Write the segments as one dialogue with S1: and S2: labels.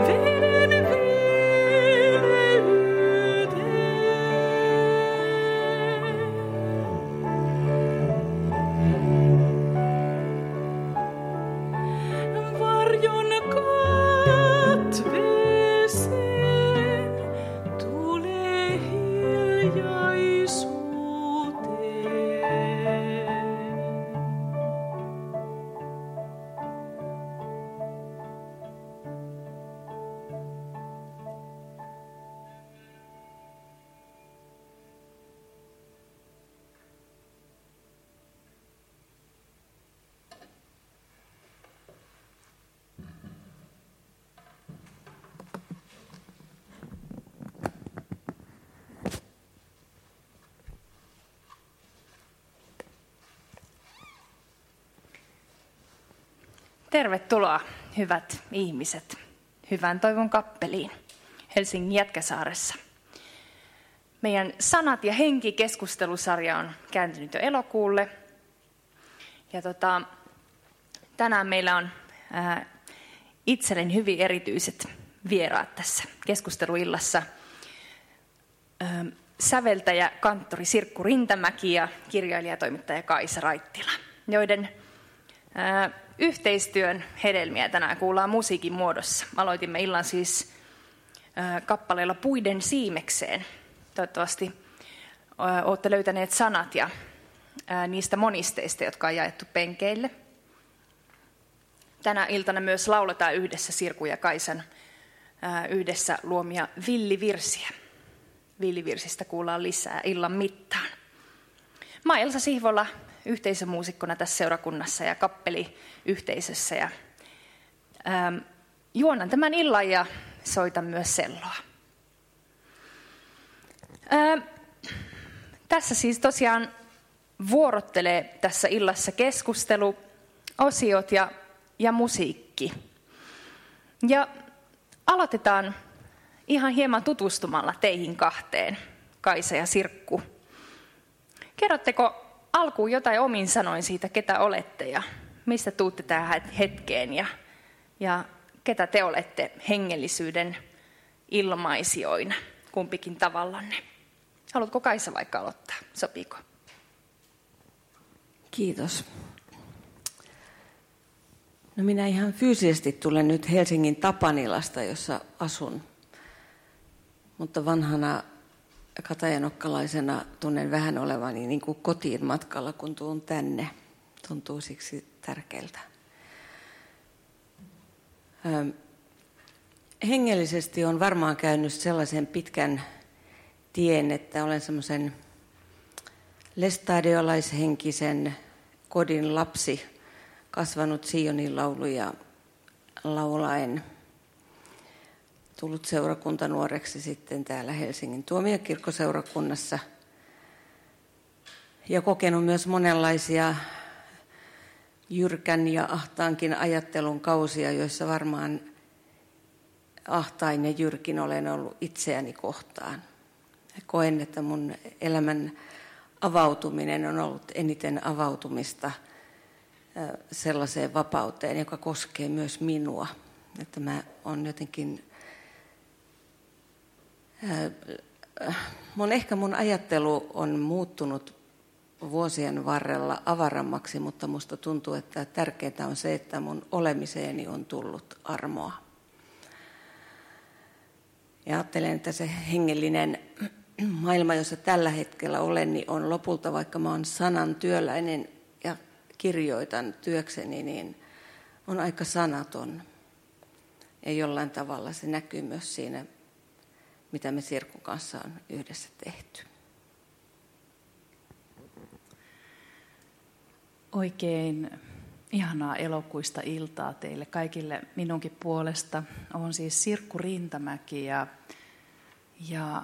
S1: Very Tervetuloa, hyvät ihmiset, hyvän toivon kappeliin Helsingin Jätkäsaaressa. Meidän Sanat ja henki keskustelusarja on kääntynyt jo elokuulle. Ja tota, tänään meillä on ää, itselleni hyvin erityiset vieraat tässä keskusteluillassa. Ää, säveltäjä, kanttori Sirkku Rintämäki ja kirjailija toimittaja Kaisa Raittila, joiden ää, yhteistyön hedelmiä tänään kuullaan musiikin muodossa. Aloitimme illan siis kappaleella Puiden siimekseen. Toivottavasti olette löytäneet sanat ja niistä monisteista, jotka on jaettu penkeille. Tänä iltana myös lauletaan yhdessä Sirku ja Kaisan yhdessä luomia villivirsiä. Villivirsistä kuullaan lisää illan mittaan. Mä Elsa Sihvola, yhteisömuusikkona tässä seurakunnassa ja kappeliyhteisössä. Ja, ähm, juonan tämän illan ja soitan myös selloa. Ähm, tässä siis tosiaan vuorottelee tässä illassa keskustelu, osiot ja, ja musiikki. Ja aloitetaan ihan hieman tutustumalla teihin kahteen, Kaisa ja Sirkku. Kerrotteko alkuun jotain omin sanoin siitä, ketä olette ja mistä tuutte tähän hetkeen ja, ja ketä te olette hengellisyyden ilmaisijoina, kumpikin tavallanne. Haluatko Kaisa vaikka aloittaa? Sopiiko?
S2: Kiitos. No minä ihan fyysisesti tulen nyt Helsingin Tapanilasta, jossa asun. Mutta vanhana katajanokkalaisena tunnen vähän olevani niin kuin kotiin matkalla, kun tuun tänne. Tuntuu siksi tärkeältä. Hengellisesti on varmaan käynyt sellaisen pitkän tien, että olen semmoisen lestadiolaishenkisen kodin lapsi, kasvanut Sionin lauluja laulaen – tullut seurakuntanuoreksi sitten täällä Helsingin tuomiokirkkoseurakunnassa ja kokenut myös monenlaisia jyrkän ja ahtaankin ajattelun kausia, joissa varmaan ahtain ja jyrkin olen ollut itseäni kohtaan. Koen, että mun elämän avautuminen on ollut eniten avautumista sellaiseen vapauteen, joka koskee myös minua. Että mä on jotenkin, mun, ehkä mun ajattelu on muuttunut vuosien varrella avarammaksi, mutta musta tuntuu, että tärkeää on se, että mun olemiseeni on tullut armoa. Ja ajattelen, että se hengellinen maailma, jossa tällä hetkellä olen, niin on lopulta, vaikka mä olen sanan työläinen ja kirjoitan työkseni, niin on aika sanaton. Ja jollain tavalla se näkyy myös siinä, mitä me Sirkun kanssa on yhdessä tehty.
S3: Oikein ihanaa elokuista iltaa teille kaikille minunkin puolesta. Olen siis Sirkku Rintamäki ja, ja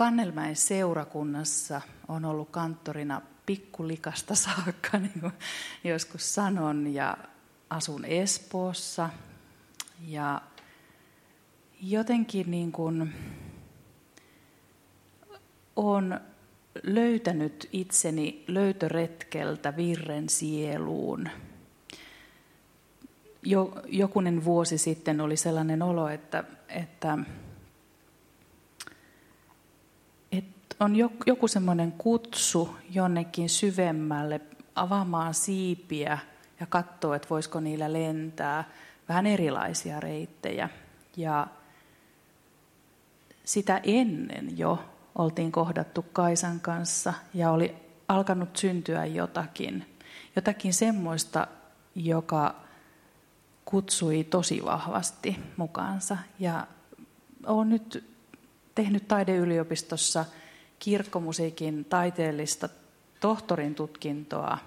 S3: Kannelmäen seurakunnassa on ollut kanttorina pikkulikasta saakka, niin kuin joskus sanon, ja asun Espoossa. Ja jotenkin niin kuin on löytänyt itseni löytöretkeltä virren sieluun. Jo, jokunen vuosi sitten oli sellainen olo, että, että, että on joku semmoinen kutsu jonnekin syvemmälle avaamaan siipiä ja katsoa, että voisiko niillä lentää vähän erilaisia reittejä. Ja sitä ennen jo oltiin kohdattu Kaisan kanssa ja oli alkanut syntyä jotakin. Jotakin semmoista, joka kutsui tosi vahvasti mukaansa. Ja olen nyt tehnyt taideyliopistossa kirkkomusiikin taiteellista tohtorin tutkintoa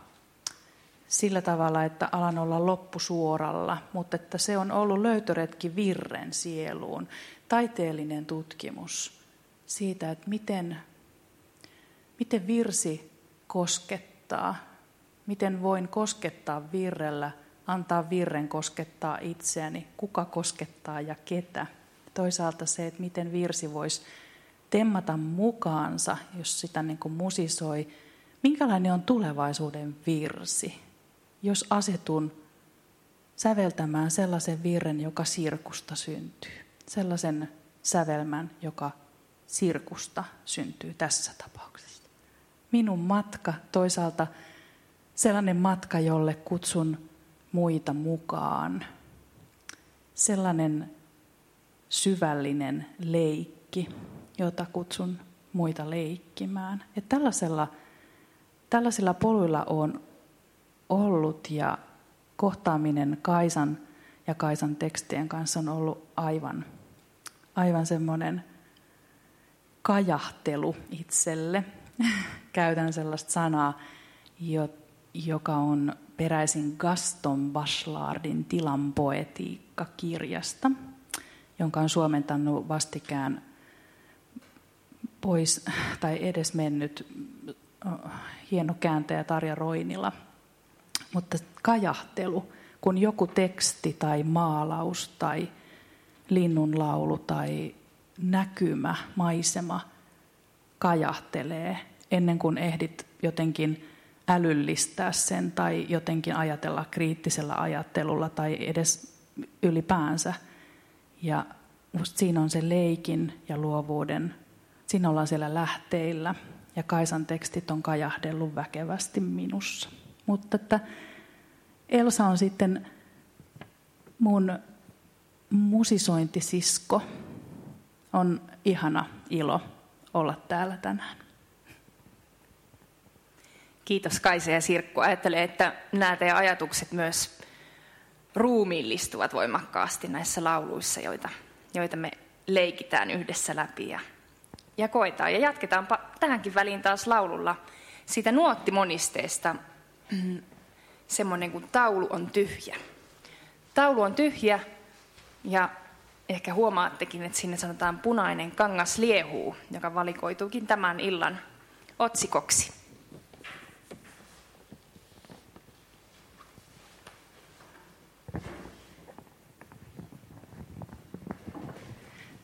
S3: sillä tavalla, että alan olla loppusuoralla, mutta että se on ollut löytöretki virren sieluun, taiteellinen tutkimus – siitä, että miten, miten virsi koskettaa, miten voin koskettaa virrellä, antaa virren koskettaa itseäni, kuka koskettaa ja ketä. Toisaalta se, että miten virsi voisi temmata mukaansa, jos sitä niin kuin musisoi. Minkälainen on tulevaisuuden virsi, jos asetun säveltämään sellaisen virren, joka sirkusta syntyy. Sellaisen sävelmän, joka sirkusta syntyy tässä tapauksessa. Minun matka toisaalta sellainen matka, jolle kutsun muita mukaan. Sellainen syvällinen leikki, jota kutsun muita leikkimään. Ja tällaisella, tällaisilla poluilla on ollut ja kohtaaminen Kaisan ja Kaisan tekstien kanssa on ollut aivan, aivan semmoinen kajahtelu itselle. Käytän sellaista sanaa, joka on peräisin Gaston Bachlardin Tilan poetiikka-kirjasta, jonka on suomentanut vastikään pois tai edes mennyt hieno kääntäjä Tarja Roinila. Mutta kajahtelu, kun joku teksti tai maalaus tai linnunlaulu tai näkymä, maisema kajahtelee ennen kuin ehdit jotenkin älyllistää sen tai jotenkin ajatella kriittisellä ajattelulla tai edes ylipäänsä. Ja siinä on se leikin ja luovuuden, siinä ollaan siellä lähteillä ja Kaisan tekstit on kajahdellut väkevästi minussa. Mutta että Elsa on sitten mun musisointisisko, on ihana ilo olla täällä tänään.
S1: Kiitos Kaisa ja Sirkku. Ajattelen, että nämä teidän ajatukset myös ruumiillistuvat voimakkaasti näissä lauluissa, joita, joita me leikitään yhdessä läpi ja, ja koetaan. Ja jatketaanpa tähänkin väliin taas laululla siitä nuottimonisteesta. Mm, semmoinen kuin taulu on tyhjä. Taulu on tyhjä ja ehkä huomaattekin, että sinne sanotaan punainen kangas liehuu, joka valikoituukin tämän illan otsikoksi.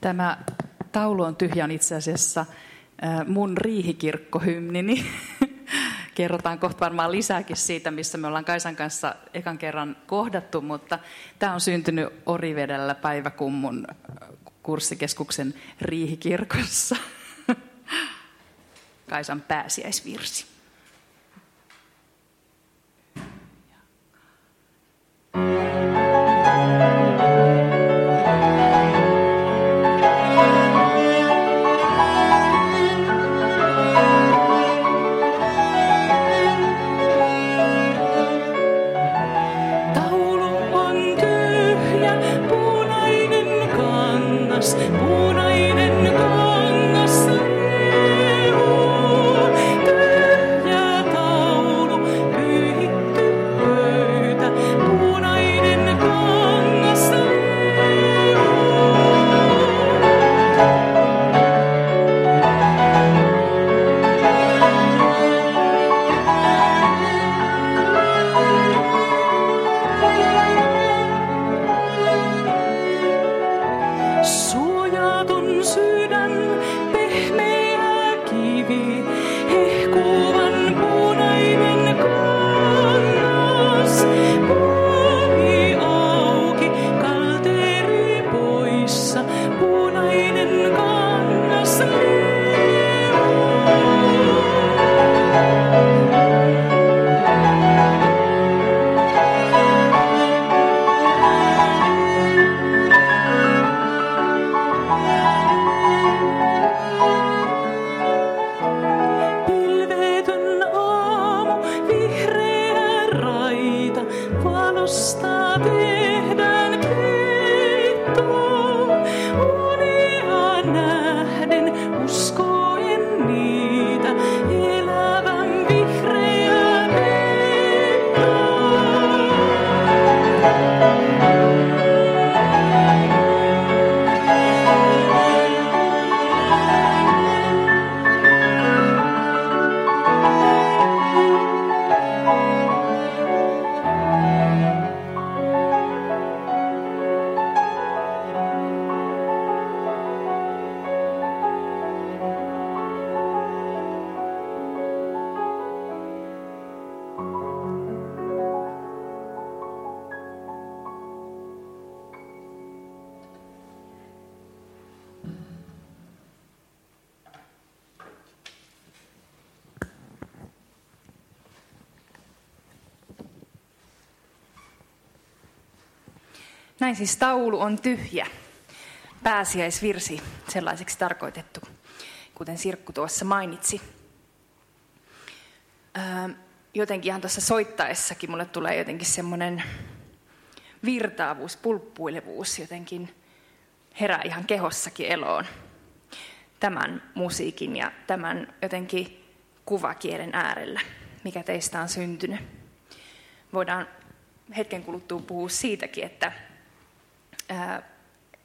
S4: Tämä taulu on tyhjän itse asiassa äh, mun riihikirkkohymnini. Kerrotaan kohta varmaan lisääkin siitä, missä me ollaan Kaisan kanssa ekan kerran kohdattu, mutta tämä on syntynyt Orivedellä päiväkummun kurssikeskuksen riihikirkossa. Kaisan pääsiäisvirsi.
S1: Näin siis taulu on tyhjä. Pääsiäisvirsi sellaiseksi tarkoitettu, kuten Sirkku tuossa mainitsi. Öö, jotenkin ihan tuossa soittaessakin mulle tulee jotenkin semmoinen virtaavuus, pulppuilevuus jotenkin herää ihan kehossakin eloon tämän musiikin ja tämän jotenkin kuvakielen äärellä, mikä teistä on syntynyt. Voidaan hetken kuluttua puhua siitäkin, että ää,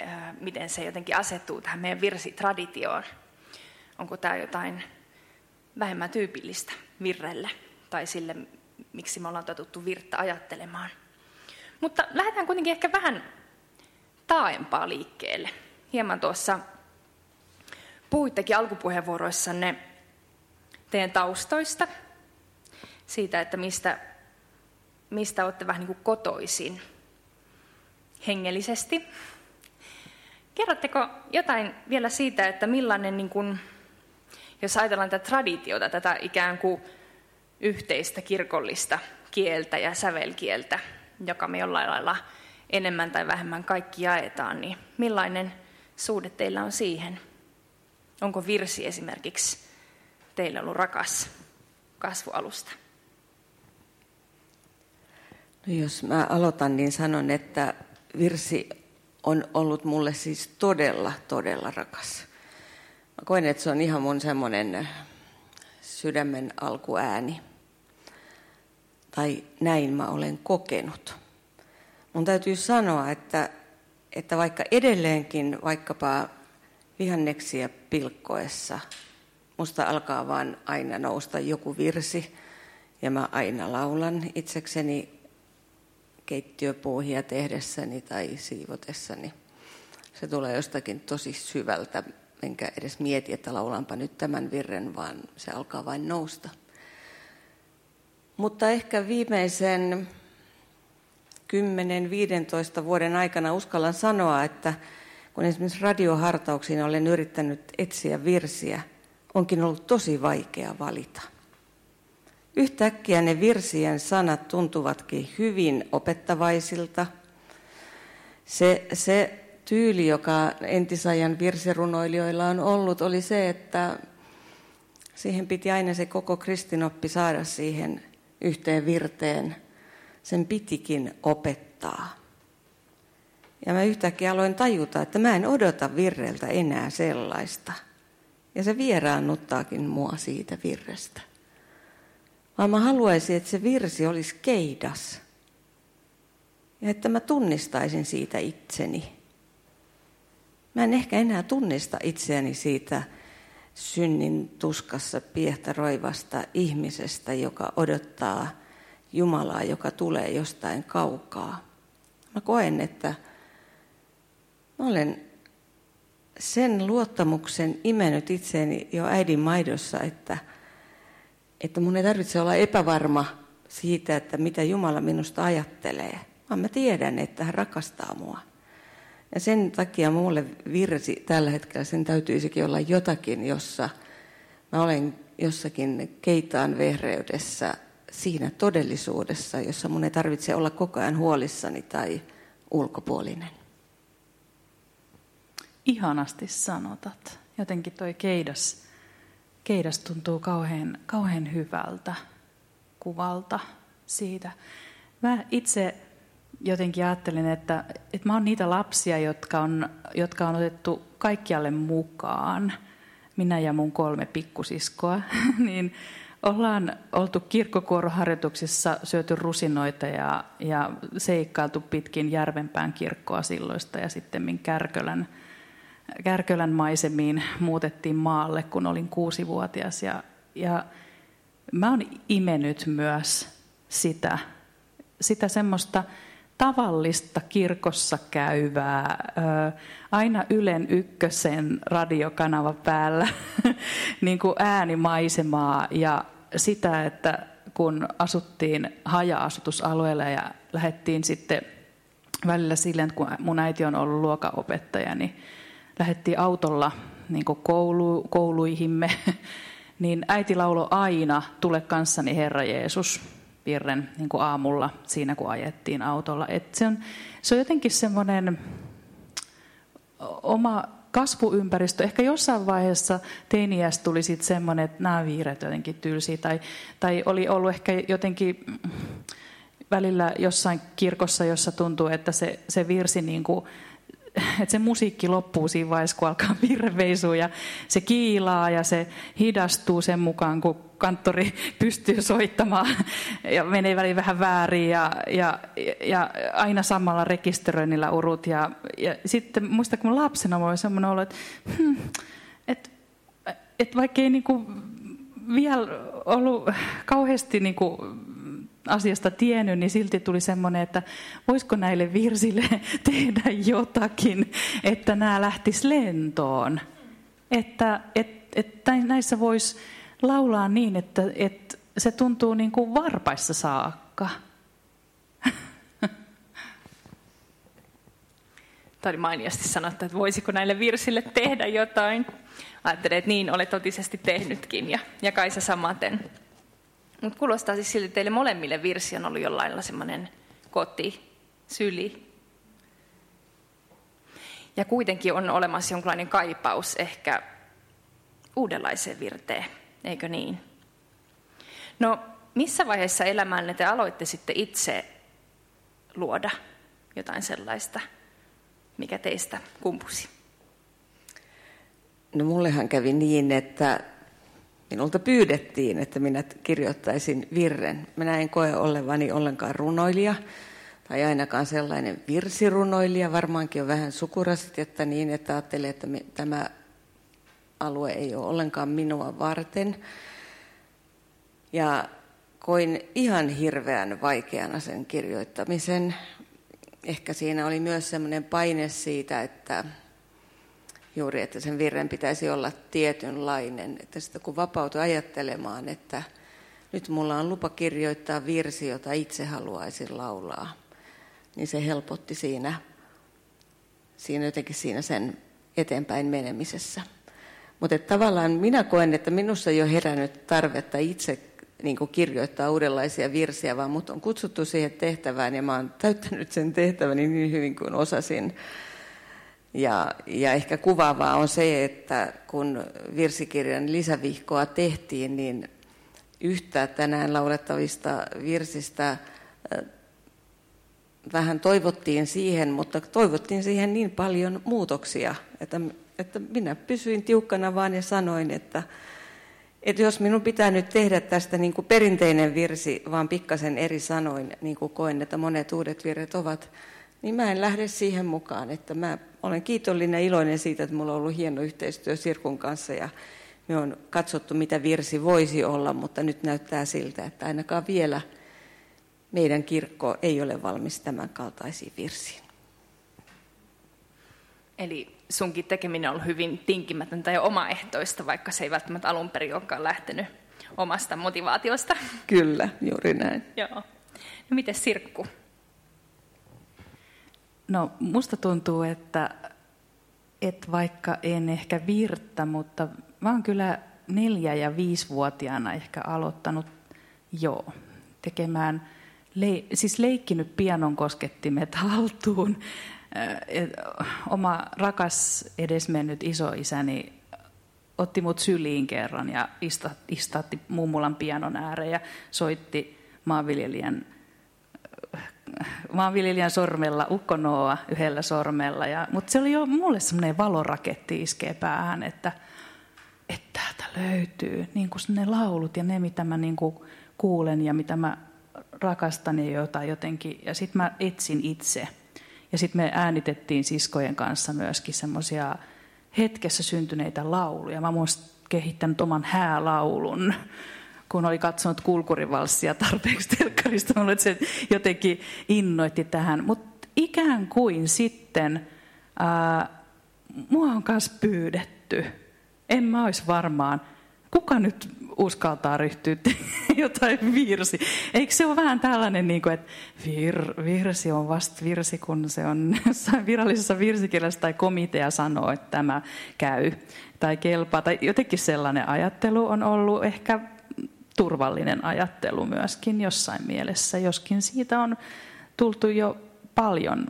S1: ää, miten se jotenkin asettuu tähän meidän virsitraditioon. Onko tämä jotain vähemmän tyypillistä virrelle tai sille, miksi me ollaan totuttu virta ajattelemaan. Mutta lähdetään kuitenkin ehkä vähän taaempaa liikkeelle. Hieman tuossa puhuittekin alkupuheenvuoroissanne teidän taustoista, siitä, että mistä, mistä olette vähän niin kuin kotoisin – hengellisesti. Kerrotteko jotain vielä siitä, että millainen, niin kuin, jos ajatellaan tätä traditiota, tätä ikään kuin yhteistä kirkollista kieltä ja sävelkieltä, joka me jollain lailla enemmän tai vähemmän kaikki jaetaan, niin millainen suhde teillä on siihen? Onko virsi esimerkiksi teillä ollut rakas kasvualusta?
S2: No jos mä aloitan, niin sanon, että virsi on ollut mulle siis todella, todella rakas. Mä koen, että se on ihan mun semmoinen sydämen alkuääni. Tai näin mä olen kokenut. Mun täytyy sanoa, että, että vaikka edelleenkin vaikkapa vihanneksia pilkkoessa musta alkaa vaan aina nousta joku virsi ja mä aina laulan itsekseni keittiöpuuhia tehdessäni tai siivotessani Se tulee jostakin tosi syvältä, enkä edes mieti, että laulanpa nyt tämän virren, vaan se alkaa vain nousta. Mutta ehkä viimeisen 10-15 vuoden aikana uskallan sanoa, että kun esimerkiksi radiohartauksiin olen yrittänyt etsiä virsiä, onkin ollut tosi vaikea valita. Yhtäkkiä ne virsien sanat tuntuvatkin hyvin opettavaisilta. Se, se tyyli, joka entisajan virsirunoilijoilla on ollut, oli se, että siihen piti aina se koko kristinoppi saada siihen yhteen virteen. Sen pitikin opettaa. Ja mä yhtäkkiä aloin tajuta, että mä en odota virreltä enää sellaista. Ja se vieraannuttaakin mua siitä virrestä. Vaan mä haluaisin, että se virsi olisi keidas. Ja että mä tunnistaisin siitä itseni. Mä en ehkä enää tunnista itseäni siitä synnin tuskassa piehtaroivasta ihmisestä, joka odottaa Jumalaa, joka tulee jostain kaukaa. Mä koen, että mä olen sen luottamuksen imennyt itseeni jo äidin maidossa, että, että mun ei tarvitse olla epävarma siitä, että mitä Jumala minusta ajattelee, vaan mä tiedän, että hän rakastaa mua. Ja sen takia mulle virsi tällä hetkellä, sen täytyisikin olla jotakin, jossa mä olen jossakin keitaan vehreydessä siinä todellisuudessa, jossa mun ei tarvitse olla koko ajan huolissani tai ulkopuolinen.
S3: Ihanasti sanotat. Jotenkin toi keidas, keidas tuntuu kauhean, kauhean hyvältä kuvalta siitä. Mä itse jotenkin ajattelin, että, että mä oon niitä lapsia, jotka on, jotka on otettu kaikkialle mukaan. Minä ja mun kolme pikkusiskoa. niin ollaan oltu kirkkokuoroharjoituksissa, syöty rusinoita ja, ja seikkailtu pitkin Järvenpään kirkkoa silloista ja sitten Kärkölän, Kärkölän maisemiin muutettiin maalle, kun olin kuusivuotias. Ja, ja mä oon imenyt myös sitä, sitä semmoista tavallista kirkossa käyvää, aina Ylen ykkösen radiokanava päällä, niin kuin äänimaisemaa ja sitä, että kun asuttiin haja-asutusalueella ja lähdettiin sitten välillä silleen, kun mun äiti on ollut luokanopettaja, niin lähdettiin autolla niin koulu, kouluihimme, niin äiti lauloi aina, tule kanssani Herra Jeesus virren niin kuin aamulla siinä, kun ajettiin autolla. Et se, on, se on jotenkin semmoinen oma kasvuympäristö. Ehkä jossain vaiheessa teiniäs tuli sitten semmoinen, että nämä viiret jotenkin tylsiä. Tai, tai oli ollut ehkä jotenkin välillä jossain kirkossa, jossa tuntuu, että se, se virsi niin kuin että se musiikki loppuu siinä vaiheessa, kun alkaa virveisu ja se kiilaa ja se hidastuu sen mukaan, kun kanttori pystyy soittamaan ja menee väliin vähän väärin ja, ja, ja aina samalla rekisteröinnillä urut. Ja, ja sitten muista, kun lapsena voi semmoinen olla, että, hmm, että, että vaikka ei niinku vielä ollut kauheasti niinku asiasta tiennyt, niin silti tuli semmoinen, että voisiko näille virsille tehdä jotakin, että nämä lähtis lentoon. Että et, et näissä voisi laulaa niin, että, että se tuntuu niin kuin varpaissa saakka.
S1: Tämä oli mainiasti sanottu, että voisiko näille virsille tehdä jotain. Ajattelin, että niin olet totisesti tehnytkin ja, ja Kaisa samaten. Mutta kuulostaa siis että teille molemmille virsi on ollut jollain lailla semmoinen koti, syli. Ja kuitenkin on olemassa jonkinlainen kaipaus ehkä uudenlaiseen virteen, eikö niin? No, missä vaiheessa elämänne te aloitte sitten itse luoda jotain sellaista, mikä teistä kumpusi?
S2: No mullehan kävi niin, että minulta pyydettiin, että minä kirjoittaisin virren. Minä en koe olevani ollenkaan runoilija, tai ainakaan sellainen virsirunoilija. Varmaankin on vähän sukurasitetta niin, että ajattelee, että tämä alue ei ole ollenkaan minua varten. Ja koin ihan hirveän vaikeana sen kirjoittamisen. Ehkä siinä oli myös sellainen paine siitä, että juuri, että sen virren pitäisi olla tietynlainen. Että sitten kun vapautui ajattelemaan, että nyt mulla on lupa kirjoittaa virsi, jota itse haluaisin laulaa, niin se helpotti siinä, siinä jotenkin siinä sen eteenpäin menemisessä. Mutta tavallaan minä koen, että minussa ei ole herännyt tarvetta itse niin kirjoittaa uudenlaisia virsiä, vaan mut on kutsuttu siihen tehtävään ja mä oon täyttänyt sen tehtäväni niin hyvin kuin osasin. Ja, ja ehkä kuvaavaa on se, että kun virsikirjan lisävihkoa tehtiin, niin yhtä tänään laulettavista virsistä äh, vähän toivottiin siihen, mutta toivottiin siihen niin paljon muutoksia, että, että minä pysyin tiukkana vaan ja sanoin, että, että jos minun pitää nyt tehdä tästä niin kuin perinteinen virsi, vaan pikkasen eri sanoin, niin kuin koen, että monet uudet virret ovat, niin mä en lähde siihen mukaan. Että mä olen kiitollinen ja iloinen siitä, että mulla on ollut hieno yhteistyö Sirkun kanssa ja me on katsottu, mitä virsi voisi olla, mutta nyt näyttää siltä, että ainakaan vielä meidän kirkko ei ole valmis tämän kaltaisiin virsiin.
S1: Eli sunkin tekeminen on ollut hyvin tinkimätöntä ja omaehtoista, vaikka se ei välttämättä alun perin olekaan lähtenyt omasta motivaatiosta.
S2: Kyllä, juuri näin.
S1: Joo. No miten Sirkku?
S3: No musta tuntuu, että, että vaikka en ehkä virttä, mutta mä oon kyllä neljä- ja viisivuotiaana ehkä aloittanut jo tekemään, le, siis leikkinyt pianon koskettimet haltuun. Oma rakas edesmennyt isoisäni otti mut syliin kerran ja istatti mummulan pianon ääreen ja soitti maanviljelijän maanviljelijän sormella, ukkonoa yhdellä sormella. Ja, mutta se oli jo mulle semmoinen valoraketti iskee päähän, että, että täältä löytyy niin kuin ne laulut ja ne, mitä mä niin kuin kuulen ja mitä mä rakastan ja jotain jotenkin. Ja sitten mä etsin itse. Ja sitten me äänitettiin siskojen kanssa myöskin semmoisia hetkessä syntyneitä lauluja. Mä oon kehittänyt oman häälaulun kun oli katsonut kulkurivalssia tarpeeksi telkkarista, että se jotenkin innoitti tähän. Mutta ikään kuin sitten ää, mua on myös pyydetty. En mä olisi varmaan, kuka nyt uskaltaa ryhtyä jotain virsi. Eikö se ole vähän tällainen, niin kuin, että vir, virsi on vasta virsi, kun se on jossain virallisessa virsikirjassa tai komitea sanoo, että tämä käy tai kelpaa. Tai jotenkin sellainen ajattelu on ollut ehkä turvallinen ajattelu myöskin jossain mielessä, joskin siitä on tultu jo paljon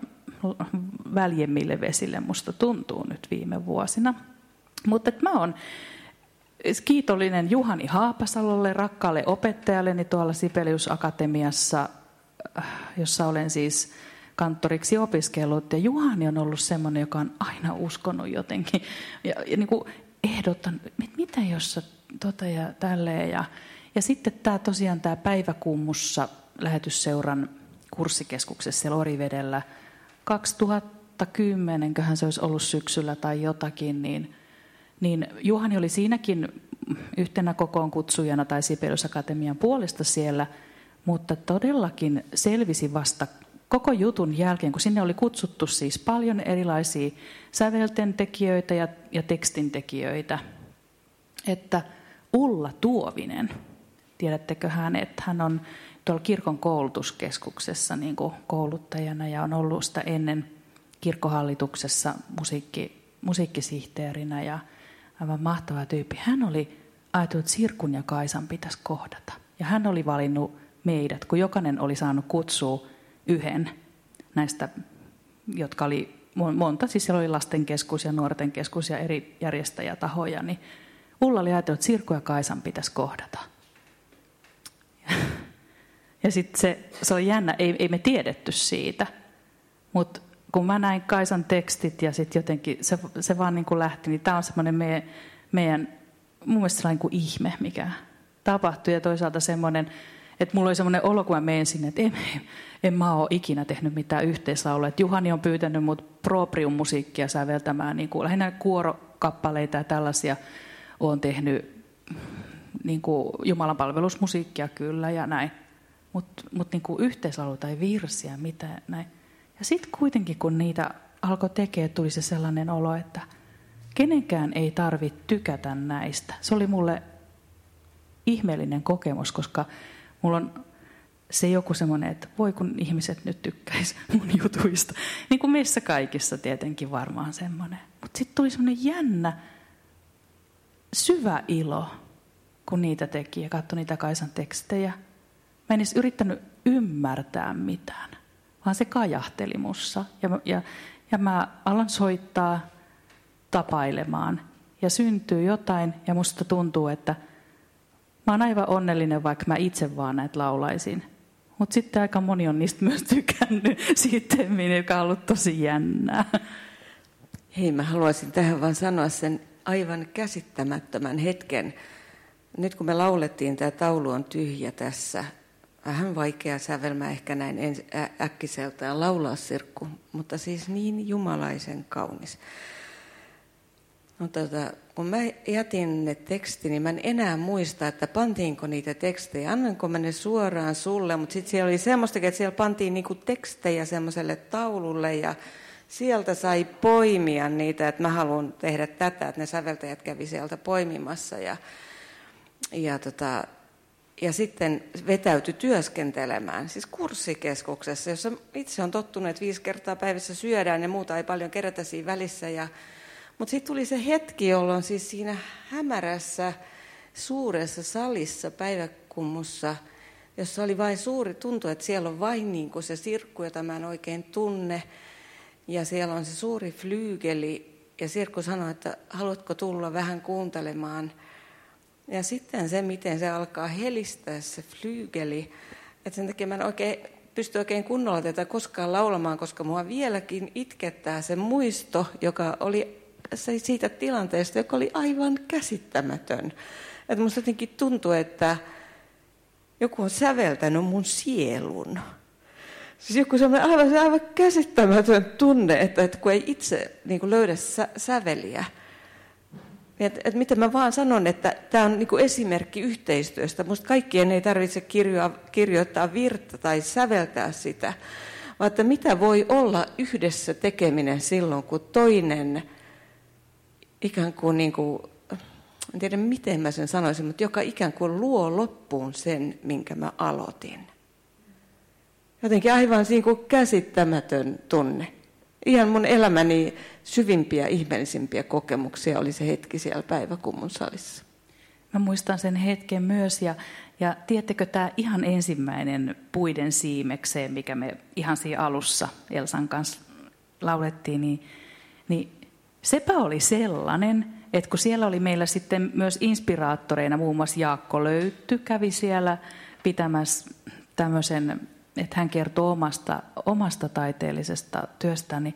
S3: väljemmille vesille, musta tuntuu nyt viime vuosina. Mutta mä oon kiitollinen Juhani Haapasalolle, rakkaalle opettajalleni tuolla Sibelius Akatemiassa, jossa olen siis kanttoriksi opiskellut. Ja Juhani on ollut semmoinen, joka on aina uskonut jotenkin ja, ja niin kuin ehdottanut, että mitä jos sä tota ja tälleen. Ja, ja sitten tämä tosiaan tämä Päiväkummussa lähetysseuran kurssikeskuksessa siellä Orivedellä. 2010, köhän se olisi ollut syksyllä tai jotakin, niin, niin Juhani oli siinäkin yhtenä kokoon kutsujana tai Sibelius Akatemian puolesta siellä, mutta todellakin selvisi vasta koko jutun jälkeen, kun sinne oli kutsuttu siis paljon erilaisia sävelten tekijöitä ja, ja tekstintekijöitä, että Ulla Tuovinen – Tiedättekö hänet? Hän on tuolla kirkon koulutuskeskuksessa niin kuin kouluttajana ja on ollut sitä ennen kirkkohallituksessa musiikki, musiikkisihteerinä ja aivan mahtava tyyppi. Hän oli ajatellut, että Sirkun ja Kaisan pitäisi kohdata. Ja hän oli valinnut meidät, kun jokainen oli saanut kutsua yhden näistä, jotka oli monta, siis siellä oli lastenkeskus ja nuorten keskus ja eri järjestäjätahoja, niin Ulla oli ajatellut, että Sirkku ja Kaisan pitäisi kohdata. Ja sitten se, se on jännä, ei, ei me tiedetty siitä. Mutta kun mä näin Kaisan tekstit ja sitten jotenkin se, se vaan niin kuin lähti, niin tämä on semmoinen meidän, meidän, mun mielestä sellainen kuin ihme, mikä tapahtui. Ja toisaalta semmoinen, että mulla oli semmoinen olo, kun mä menen sinne, että en, en mä ole ikinä tehnyt mitään yhteislaulua. Että Juhani on pyytänyt mut proprium-musiikkia säveltämään, niin kuin lähinnä kuorokappaleita ja tällaisia olen tehnyt niin kuin Jumalan palvelusmusiikkia kyllä ja näin mutta mut niinku yhteislaulu tai virsiä, mitä näin. Ja sitten kuitenkin, kun niitä alkoi tekemään, tuli se sellainen olo, että Kenenkään ei tarvitse tykätä näistä. Se oli mulle ihmeellinen kokemus, koska mulla on se joku semmoinen, että voi kun ihmiset nyt tykkäis mun jutuista. Niin kuin meissä kaikissa tietenkin varmaan semmoinen. Mutta sitten tuli semmoinen jännä, syvä ilo, kun niitä teki ja katsoi niitä Kaisan tekstejä. Mä en edes yrittänyt ymmärtää mitään, vaan se kajahteli mussa. Ja, ja, ja mä alan soittaa tapailemaan ja syntyy jotain ja musta tuntuu, että mä oon aivan onnellinen, vaikka mä itse vaan näitä laulaisin. Mutta sitten aika moni on niistä myös tykännyt sitten, joka on ollut tosi jännää.
S2: Hei, mä haluaisin tähän vaan sanoa sen aivan käsittämättömän hetken. Nyt kun me laulettiin, tämä taulu on tyhjä tässä. Vähän vaikea sävelmä ehkä näin äkkiseltään laulaa sirkku, mutta siis niin jumalaisen kaunis. No, tota, kun mä jätin ne teksti, niin mä en enää muista, että pantiinko niitä tekstejä. Annanko mä ne suoraan sulle, mutta sitten siellä oli semmoistakin, että siellä pantiin niinku tekstejä semmoiselle taululle ja sieltä sai poimia niitä, että mä haluan tehdä tätä, että ne säveltäjät kävi sieltä poimimassa ja, ja, tota, ja sitten vetäytyi työskentelemään, siis kurssikeskuksessa, jossa itse on tottunut, että viisi kertaa päivässä syödään ja muuta ei paljon kerätä siinä välissä ja mutta sitten tuli se hetki, jolloin siis siinä hämärässä suuressa salissa päiväkummussa, jossa oli vain suuri, tuntu, että siellä on vain niin kuin se sirkku, jota mä en oikein tunne, ja siellä on se suuri flyygeli, ja Sirkku sanoi, että haluatko tulla vähän kuuntelemaan. Ja sitten se, miten se alkaa helistää se flyygeli, että sen takia mä en oikein pysty oikein kunnolla tätä koskaan laulamaan, koska mua vieläkin itkettää se muisto, joka oli siitä tilanteesta, joka oli aivan käsittämätön. Että musta jotenkin tuntuu, että joku on säveltänyt mun sielun. Siis joku sellainen aivan, aivan käsittämätön tunne, että, että kun ei itse niin kuin löydä sä, säveliä. Että, että miten mä vaan sanon, että tämä on niin kuin esimerkki yhteistyöstä. Musta kaikkien ei tarvitse kirjoa, kirjoittaa virta tai säveltää sitä, vaan että mitä voi olla yhdessä tekeminen silloin, kun toinen ikään kuin, niin kuin en tiedä miten mä sen sanoisin, mutta joka ikään kuin luo loppuun sen, minkä mä aloitin. Jotenkin aivan niin kuin käsittämätön tunne. Ihan mun elämäni syvimpiä, ihmeellisimpiä kokemuksia oli se hetki siellä päiväkummun salissa.
S3: Mä muistan sen hetken myös ja, ja tiedättekö tämä ihan ensimmäinen puiden siimekseen, mikä me ihan siinä alussa Elsan kanssa laulettiin, niin, niin sepä oli sellainen, että kun siellä oli meillä sitten myös inspiraattoreina, muun muassa Jaakko Löytty kävi siellä pitämässä tämmöisen, että hän kertoo omasta, omasta taiteellisesta työstään, niin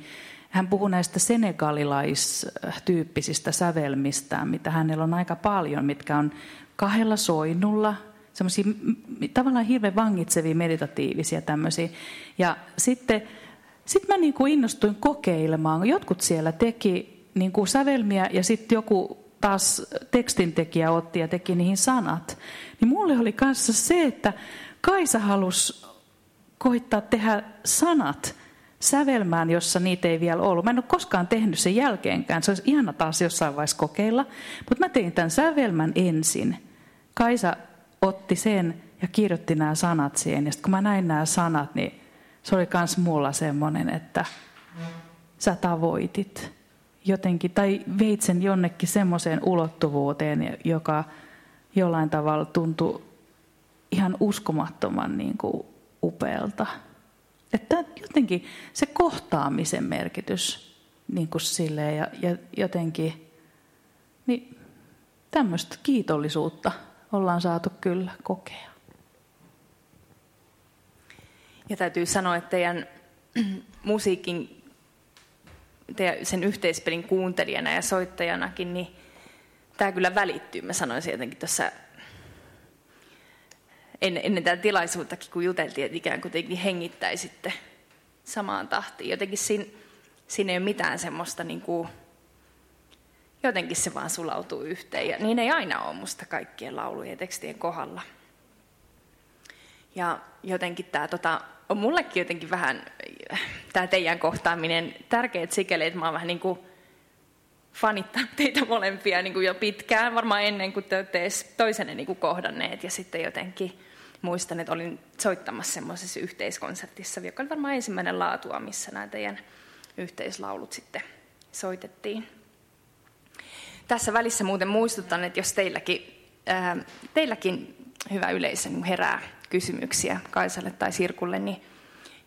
S3: hän puhui näistä senegalilaistyyppisistä sävelmistään, mitä hänellä on aika paljon, mitkä on kahdella soinnulla, semmoisia tavallaan hirveän vangitsevia, meditatiivisia tämmöisiä. Ja sitten sit mä niin kuin innostuin kokeilemaan. Jotkut siellä teki niin kuin sävelmiä ja sitten joku taas tekstintekijä otti ja teki niihin sanat. Niin mulle oli kanssa se, että Kaisa halusi koittaa tehdä sanat sävelmään, jossa niitä ei vielä ollut. Mä en ole koskaan tehnyt sen jälkeenkään. Se olisi ihana taas jossain vaiheessa kokeilla. Mutta mä tein tämän sävelmän ensin. Kaisa otti sen ja kirjoitti nämä sanat siihen. Ja sitten kun mä näin nämä sanat, niin se oli myös mulla semmoinen, että sä tavoitit jotenkin, tai veit sen jonnekin semmoiseen ulottuvuuteen, joka jollain tavalla tuntui ihan uskomattoman niin kuin upealta. Että jotenkin se kohtaamisen merkitys niin kuin silleen, ja, ja jotenkin niin tämmöistä kiitollisuutta ollaan saatu kyllä kokea.
S1: Ja täytyy sanoa, että teidän musiikin sen yhteispelin kuuntelijana ja soittajanakin, niin tämä kyllä välittyy. Mä sanoisin jotenkin tuossa ennen, ennen tätä tilaisuuttakin, kun juteltiin, että ikään kuin kuitenkin hengittäisitte samaan tahtiin. Jotenkin siinä, siinä ei ole mitään semmoista, niin kuin, jotenkin se vaan sulautuu yhteen. Ja niin ei aina ole musta kaikkien laulujen ja tekstien kohdalla. Ja jotenkin tämä tota, on mullekin jotenkin vähän tämä teidän kohtaaminen tärkeät sikäli, että mä oon vähän niin kuin fanittaa teitä molempia niin kuin jo pitkään, varmaan ennen kuin te olette edes toisenne niin kuin kohdanneet. Ja sitten jotenkin muistan, että olin soittamassa semmoisessa yhteiskonsertissa, joka oli varmaan ensimmäinen laatua, missä nämä teidän yhteislaulut sitten soitettiin. Tässä välissä muuten muistutan, että jos teilläkin, teilläkin hyvä yleisö niin herää kysymyksiä Kaisalle tai Sirkulle, niin,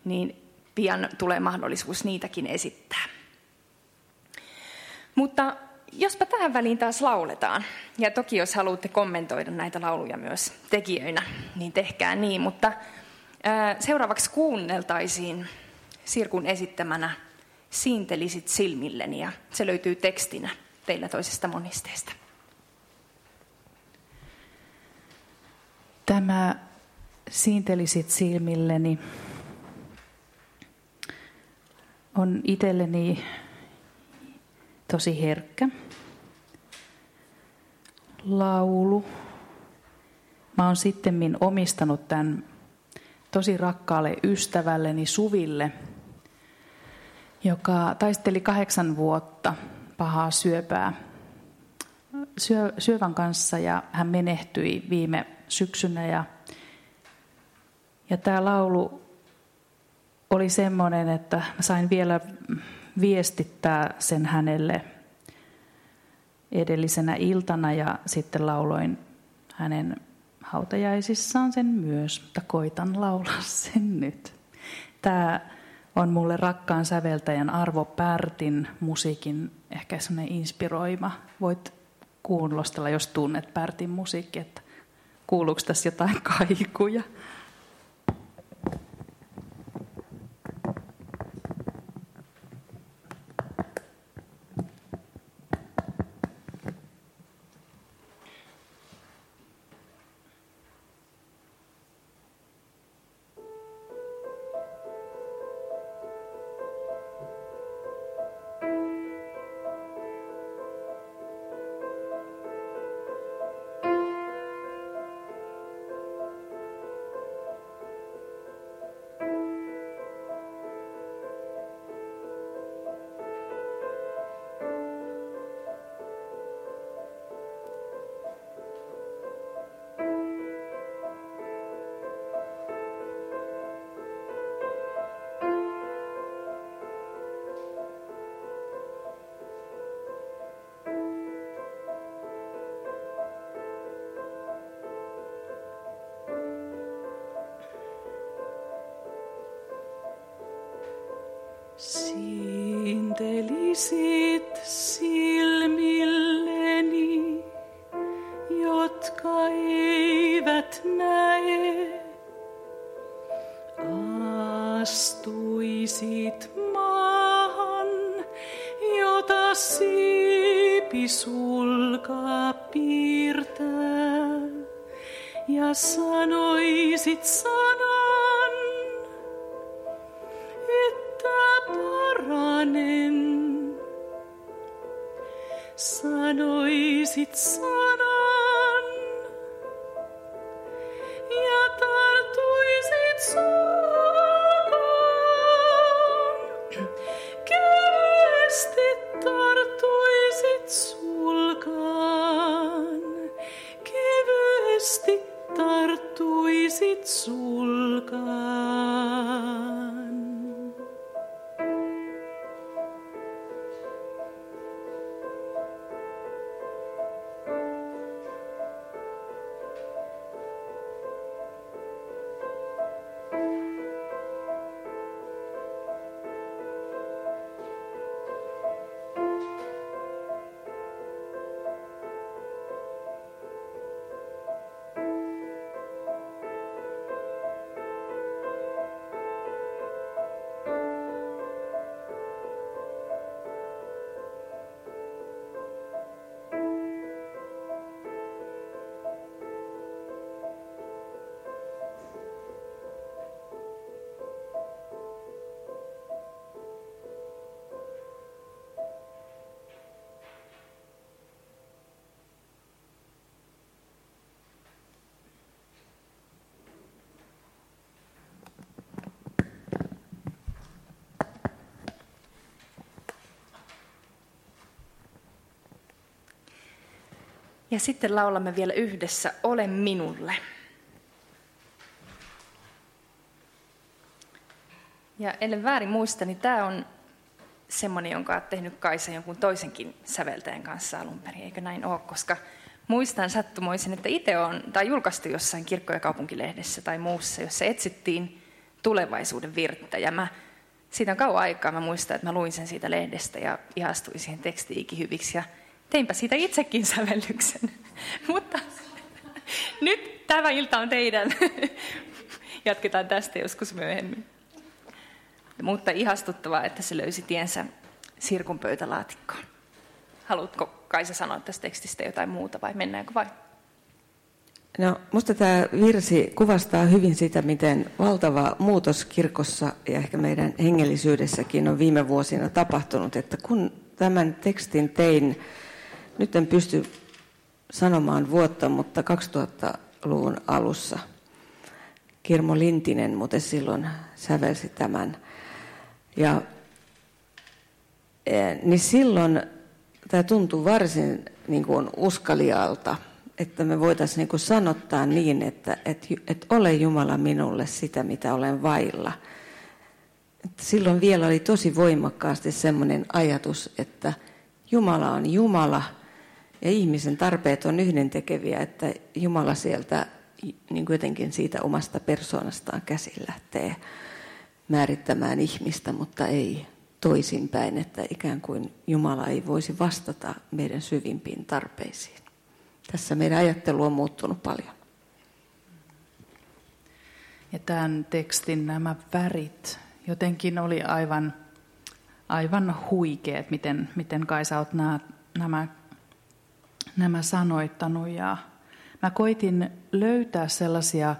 S1: niin pian tulee mahdollisuus niitäkin esittää. Mutta jospa tähän väliin taas lauletaan, ja toki jos haluatte kommentoida näitä lauluja myös tekijöinä, niin tehkää niin, mutta ää, seuraavaksi kuunneltaisiin Sirkun esittämänä Siintelisit silmilleni, ja se löytyy tekstinä teillä toisesta monisteesta.
S3: Tämä Siintelisit silmilleni on itselleni tosi herkkä laulu. Mä oon sitten omistanut tämän tosi rakkaalle ystävälleni Suville, joka taisteli kahdeksan vuotta pahaa syöpää syö, syövän kanssa ja hän menehtyi viime syksynä. Ja, ja tämä laulu oli semmoinen, että mä sain vielä viestittää sen hänelle edellisenä iltana ja sitten lauloin hänen hautajaisissaan sen myös, mutta koitan laulaa sen nyt. Tämä on mulle rakkaan säveltäjän Arvo Pärtin musiikin ehkä semmoinen inspiroima. Voit kuulostella, jos tunnet Pärtin musiikki, että kuuluuko tässä jotain kaikuja. Sulka piirtää, ja sanoisit sanan, Ja
S1: sitten laulamme vielä yhdessä Ole minulle. Ja ellen väärin muista, niin tämä on semmoinen, jonka olet tehnyt Kaisa jonkun toisenkin säveltäjän kanssa alun perin, eikö näin ole? Koska muistan sattumoisin, että itse on, tai julkaistu jossain kirkko- ja kaupunkilehdessä tai muussa, jossa etsittiin tulevaisuuden virttä. Ja mä, siitä on kauan aikaa, mä muistan, että mä luin sen siitä lehdestä ja ihastuin siihen tekstiin ikihyviksi. Ja teinpä siitä itsekin sävellyksen. Mutta nyt tämä ilta on teidän. Jatketaan tästä joskus myöhemmin. Mutta ihastuttavaa, että se löysi tiensä Sirkun pöytälaatikkoon. Haluatko Kaisa sanoa tästä tekstistä jotain muuta vai mennäänkö vai?
S2: No, musta tämä virsi kuvastaa hyvin sitä, miten valtava muutos kirkossa ja ehkä meidän hengellisyydessäkin on viime vuosina tapahtunut. Että kun tämän tekstin tein, nyt en pysty sanomaan vuotta, mutta 2000-luvun alussa Kirmo Lintinen muuten silloin sävelsi tämän. Ja, e, niin silloin tämä tuntuu varsin niin kuin uskalialta, että me voitaisiin niin kuin sanottaa niin, että et, et ole Jumala minulle sitä, mitä olen vailla. Että silloin vielä oli tosi voimakkaasti sellainen ajatus, että Jumala on Jumala ja ihmisen tarpeet on yhdentekeviä, että Jumala sieltä niin kuin jotenkin siitä omasta persoonastaan käsin lähtee määrittämään ihmistä, mutta ei toisinpäin, että ikään kuin Jumala ei voisi vastata meidän syvimpiin tarpeisiin. Tässä meidän ajattelu on muuttunut paljon.
S3: Ja tämän tekstin nämä värit jotenkin oli aivan, aivan huikeet, miten, miten Kaisa olet nämä, nämä sanoittanut. Ja mä koitin löytää sellaisia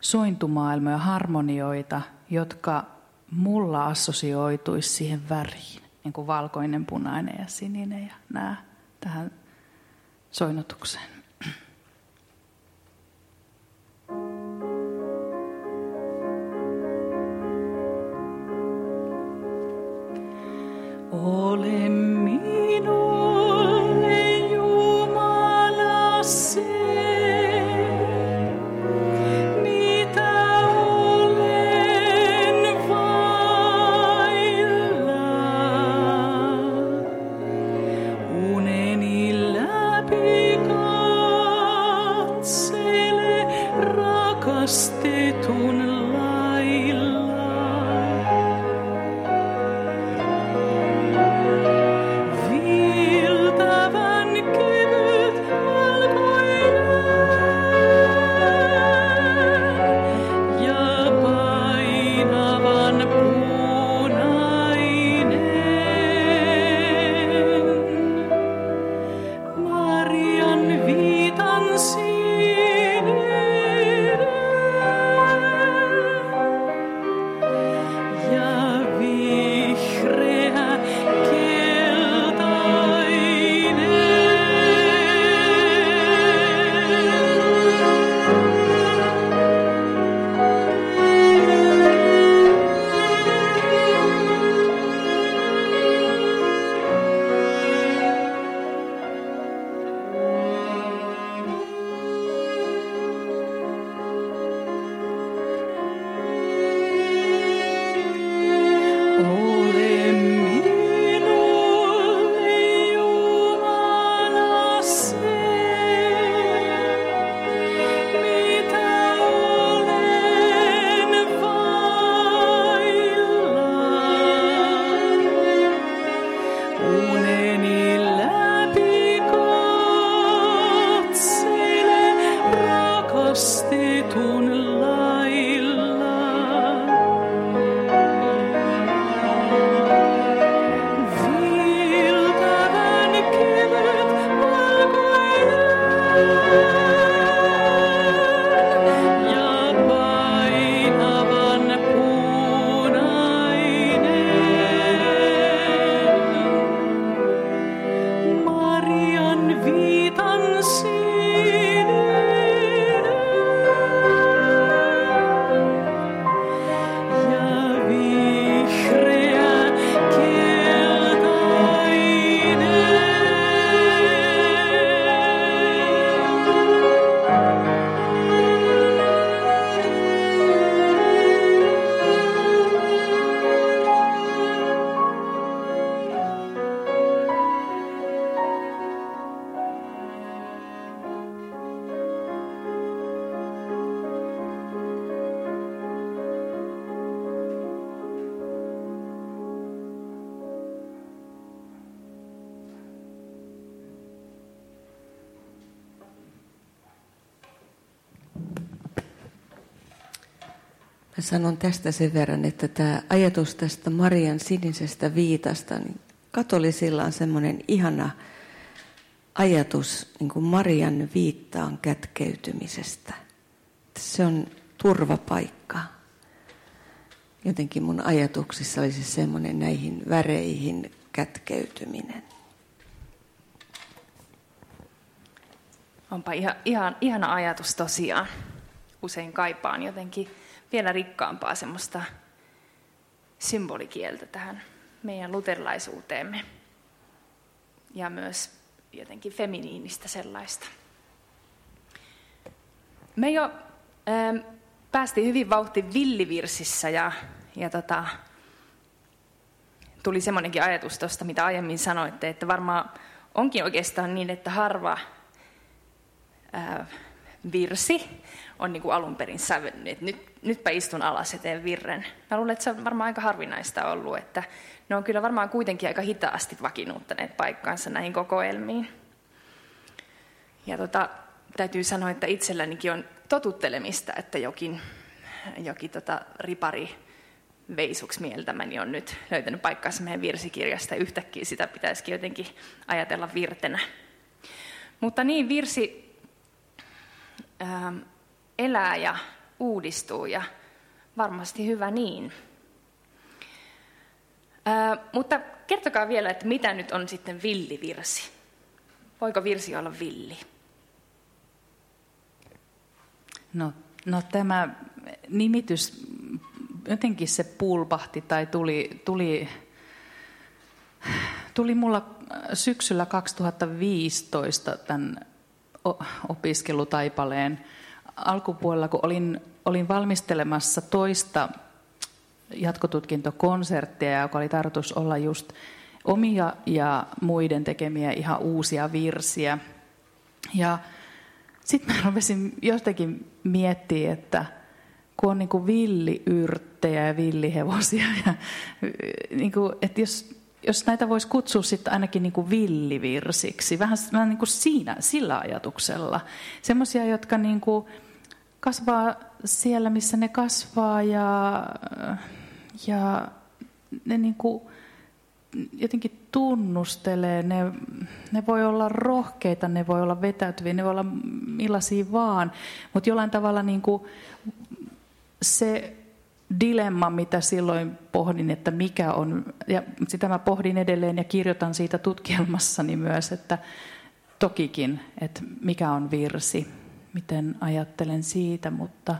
S3: sointumaailmoja, harmonioita, jotka mulla assosioituisi siihen väriin, niin kuin valkoinen, punainen ja sininen ja nämä tähän soinnutukseen. Ole minulle Jumala
S2: sanon tästä sen verran, että tämä ajatus tästä Marian sinisestä viitasta, niin katolisilla on semmoinen ihana ajatus niin kuin Marian viittaan kätkeytymisestä. Se on turvapaikka. Jotenkin mun ajatuksissa olisi semmoinen näihin väreihin kätkeytyminen.
S1: Onpa ihan, ihan, ihana ajatus tosiaan. Usein kaipaan jotenkin vielä rikkaampaa semmoista symbolikieltä tähän meidän luterilaisuuteemme. Ja myös jotenkin feminiinistä sellaista. Me jo ähm, päästiin hyvin vauhti villivirsissä ja, ja tota, tuli semmoinenkin ajatus tuosta, mitä aiemmin sanoitte, että varmaan onkin oikeastaan niin, että harva ää, virsi on niin kuin alun perin sävennyt, nyt, nytpä istun alas ja teen virren. Mä luulen, että se on varmaan aika harvinaista ollut, että ne on kyllä varmaan kuitenkin aika hitaasti vakiinnuttaneet paikkaansa näihin kokoelmiin. Ja tota, täytyy sanoa, että itsellänikin on totuttelemista, että jokin, jokin tota ripari veisuksi mieltämäni on nyt löytänyt paikkaansa meidän virsikirjasta. Yhtäkkiä sitä pitäisikin jotenkin ajatella virtenä. Mutta niin, virsi ähm, elää ja uudistuu ja varmasti hyvä niin. Äh, mutta kertokaa vielä, että mitä nyt on sitten villivirsi? Voiko virsi olla villi?
S3: No, no tämä nimitys, jotenkin se pulpahti tai tuli, tuli, tuli mulla syksyllä 2015 tämän opiskelutaipaleen alkupuolella, kun olin, olin valmistelemassa toista jatkotutkintokonserttia, joka oli tarkoitus olla just omia ja muiden tekemiä ihan uusia virsiä. Ja sitten mä rupesin jostakin miettiä, että kun on niin kuin villiyrttejä ja villihevosia, ja, niin kuin, että jos, jos näitä voisi kutsua sitten ainakin niin kuin villivirsiksi, vähän, vähän niin kuin siinä, sillä ajatuksella. Semmoisia, jotka niin kuin kasvaa siellä, missä ne kasvaa ja, ja ne niin kuin jotenkin tunnustelee, ne, ne voi olla rohkeita, ne voi olla vetäytyviä, ne voi olla millaisia vaan, mutta jollain tavalla niin kuin se dilemma, mitä silloin pohdin, että mikä on, ja sitä mä pohdin edelleen ja kirjoitan siitä tutkielmassani myös, että tokikin, että mikä on virsi, miten ajattelen siitä, mutta,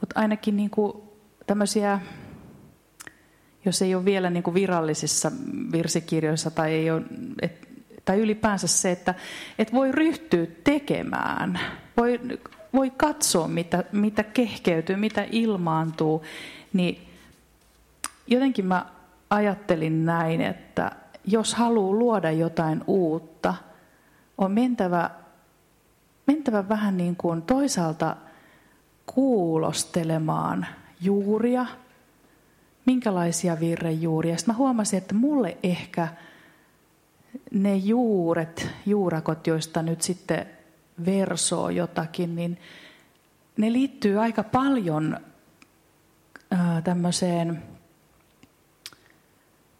S3: mutta ainakin niin kuin tämmöisiä jos ei ole vielä niin kuin virallisissa virsikirjoissa tai, ei ole, et, tai ylipäänsä se, että et voi ryhtyä tekemään, voi, voi katsoa, mitä, mitä kehkeytyy, mitä ilmaantuu, niin jotenkin mä ajattelin näin, että jos haluaa luoda jotain uutta, on mentävä, mentävä vähän niin kuin toisaalta kuulostelemaan juuria – minkälaisia virrejuuria. Sitten mä huomasin, että mulle ehkä ne juuret, juurakot, joista nyt sitten versoo jotakin, niin ne liittyy aika paljon tämmöiseen,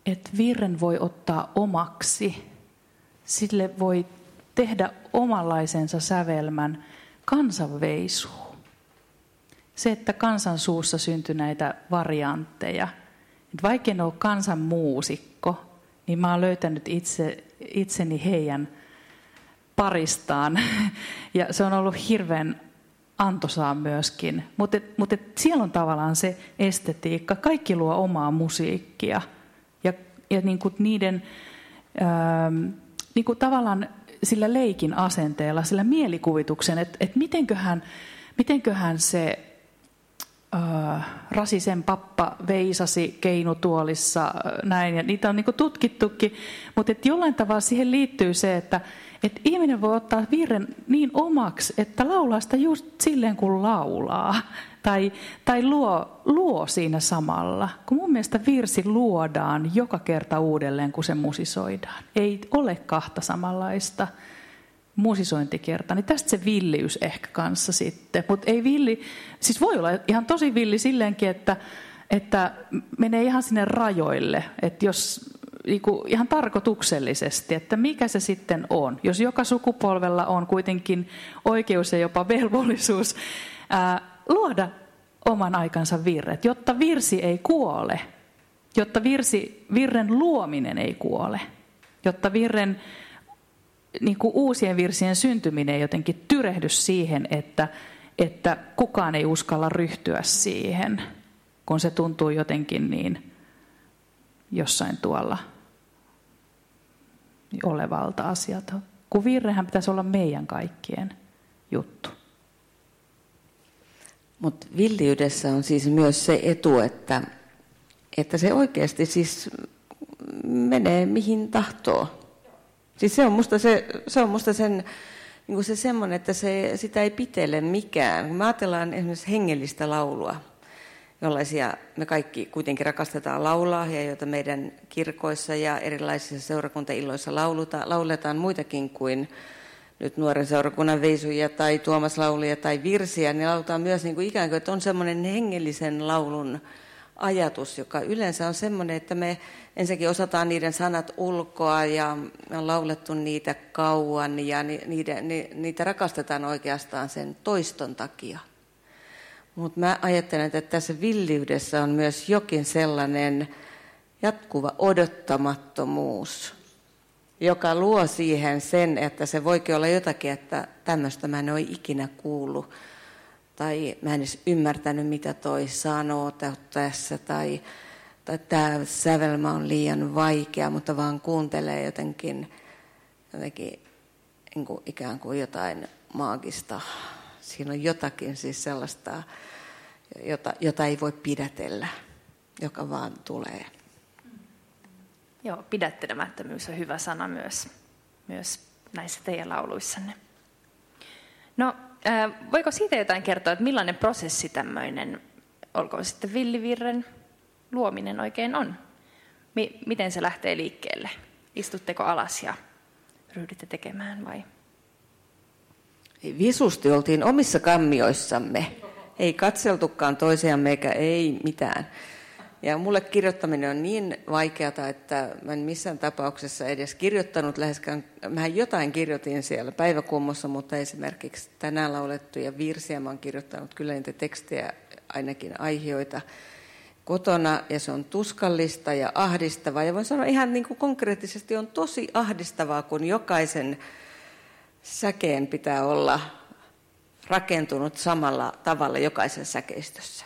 S3: että virren voi ottaa omaksi. Sille voi tehdä omanlaisensa sävelmän kansanveisuun. Se, että kansan suussa syntyi näitä variantteja. Vaikka en ole kansan muusikko, niin mä oon löytänyt itse, itseni heidän paristaan. Ja se on ollut hirveän antoisaa myöskin. Mutta mut siellä on tavallaan se estetiikka. Kaikki luo omaa musiikkia. Ja, ja niin kuin niiden ähm, niin kuin tavallaan sillä leikin asenteella, sillä mielikuvituksen, että et mitenköhän, mitenköhän se äh, Rasisen pappa veisasi keinutuolissa äh, näin, ja niitä on niin tutkittukin, mutta jollain tavalla siihen liittyy se, että et ihminen voi ottaa virren niin omaksi, että laulaa sitä just silleen kuin laulaa, tai, tai luo, luo siinä samalla. Kun mun mielestä virsi luodaan joka kerta uudelleen, kun se musisoidaan. Ei ole kahta samanlaista. musisointikerta, niin tästä se villiys ehkä kanssa sitten. Mutta ei villi, siis voi olla ihan tosi villi silleenkin, että, että menee ihan sinne rajoille. Että jos niinku, ihan tarkoituksellisesti, että mikä se sitten on. Jos joka sukupolvella on kuitenkin oikeus ja jopa velvollisuus ää, luoda oman aikansa virret, jotta virsi ei kuole, jotta virsi, virren luominen ei kuole, jotta virren niin kuin uusien virsien syntyminen ei jotenkin tyrehdy siihen, että, että kukaan ei uskalla ryhtyä siihen, kun se tuntuu jotenkin niin jossain tuolla olevalta asialta. Kun virrehän pitäisi olla meidän kaikkien juttu.
S2: Mutta villiydessä on siis myös se etu, että, että se oikeasti siis menee mihin tahtoo. Siis se on musta, se, se on musta sen, niin se semmoinen, että se, sitä ei pitele mikään. Kun me ajatellaan esimerkiksi hengellistä laulua, jollaisia me kaikki kuitenkin rakastetaan laulaa ja joita meidän kirkoissa ja erilaisissa seurakuntailloissa lauluta, lauletaan muitakin kuin nyt nuoren seurakunnan veisuja tai Tuomas laulia tai virsiä, niin lauletaan myös niin kuin ikään kuin, että on semmoinen hengellisen laulun ajatus, joka yleensä on semmoinen, että me ensinnäkin osataan niiden sanat ulkoa ja on laulettu niitä kauan ja niitä, niitä rakastetaan oikeastaan sen toiston takia. Mutta mä ajattelen, että tässä villiydessä on myös jokin sellainen jatkuva odottamattomuus, joka luo siihen sen, että se voikin olla jotakin, että tämmöistä mä en ole ikinä kuullut. Tai mä en edes ymmärtänyt, mitä toi sanoo tässä. Tai, tai tämä sävelmä on liian vaikea, mutta vaan kuuntelee jotenkin, jotenkin niin kuin ikään kuin jotain maagista Siinä on jotakin siis sellaista, jota, jota ei voi pidätellä, joka vaan tulee.
S1: Joo, pidättelemättömyys on hyvä sana myös, myös näissä teidän lauluissanne. No, voiko siitä jotain kertoa, että millainen prosessi tämmöinen, olkoon sitten villivirren luominen oikein on? Mi- miten se lähtee liikkeelle? Istutteko alas ja ryhdytte tekemään vai?
S2: Visusti oltiin omissa kammioissamme. Ei katseltukaan toisiamme eikä ei mitään. Ja mulle kirjoittaminen on niin vaikeata, että mä en missään tapauksessa edes kirjoittanut läheskään, mä jotain kirjoitin siellä päiväkummossa, mutta esimerkiksi tänään laulettuja virsiä mä oon kirjoittanut kyllä niitä tekstejä, ainakin aiheita kotona, ja se on tuskallista ja ahdistavaa. Ja voin sanoa ihan niin kuin konkreettisesti on tosi ahdistavaa, kun jokaisen säkeen pitää olla rakentunut samalla tavalla jokaisen säkeistössä.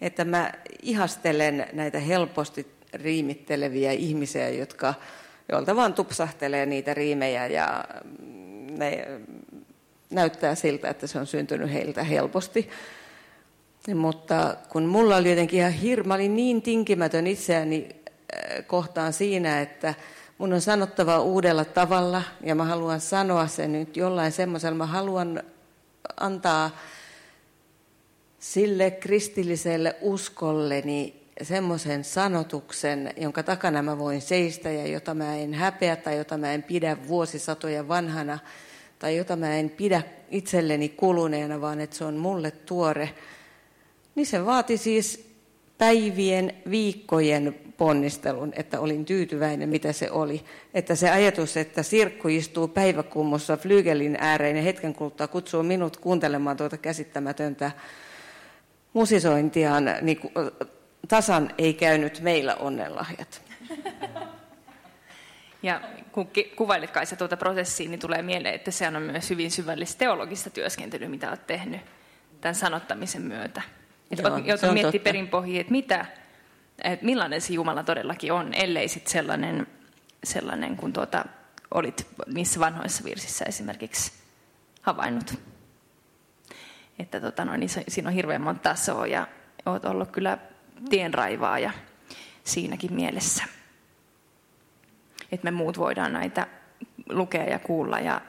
S2: Että mä ihastelen näitä helposti riimitteleviä ihmisiä, jotka, joilta vaan tupsahtelee niitä riimejä ja ne näyttää siltä, että se on syntynyt heiltä helposti. Mutta kun mulla oli jotenkin ihan hirma, olin niin tinkimätön itseäni äh, kohtaan siinä, että mun on sanottava uudella tavalla ja mä haluan sanoa sen nyt jollain semmoisella. Mä haluan antaa sille kristilliselle uskolleni semmoisen sanotuksen, jonka takana mä voin seistä ja jota mä en häpeä tai jota mä en pidä vuosisatoja vanhana tai jota mä en pidä itselleni kuluneena, vaan että se on mulle tuore, niin se vaati siis päivien, viikkojen ponnistelun, että olin tyytyväinen, mitä se oli. Että se ajatus, että Sirkku istuu päiväkummossa flygelin ääreen ja hetken kuluttua kutsuu minut kuuntelemaan tuota käsittämätöntä musisointiaan, niin tasan ei käynyt meillä onnenlahjat.
S1: Ja kun kuvailit Kaisa tuota prosessia, niin tulee mieleen, että se on myös hyvin syvällistä teologista työskentelyä, mitä olet tehnyt tämän sanottamisen myötä. Että Joo, miettimään perinpohjiin, että mitä, että millainen se Jumala todellakin on, ellei sitten sellainen, sellainen kun tuota, olit niissä vanhoissa virsissä esimerkiksi havainnut. Että tota, no, niin siinä on hirveän monta tasoa ja olet ollut kyllä tienraivaaja siinäkin mielessä. Että me muut voidaan näitä lukea ja kuulla ja,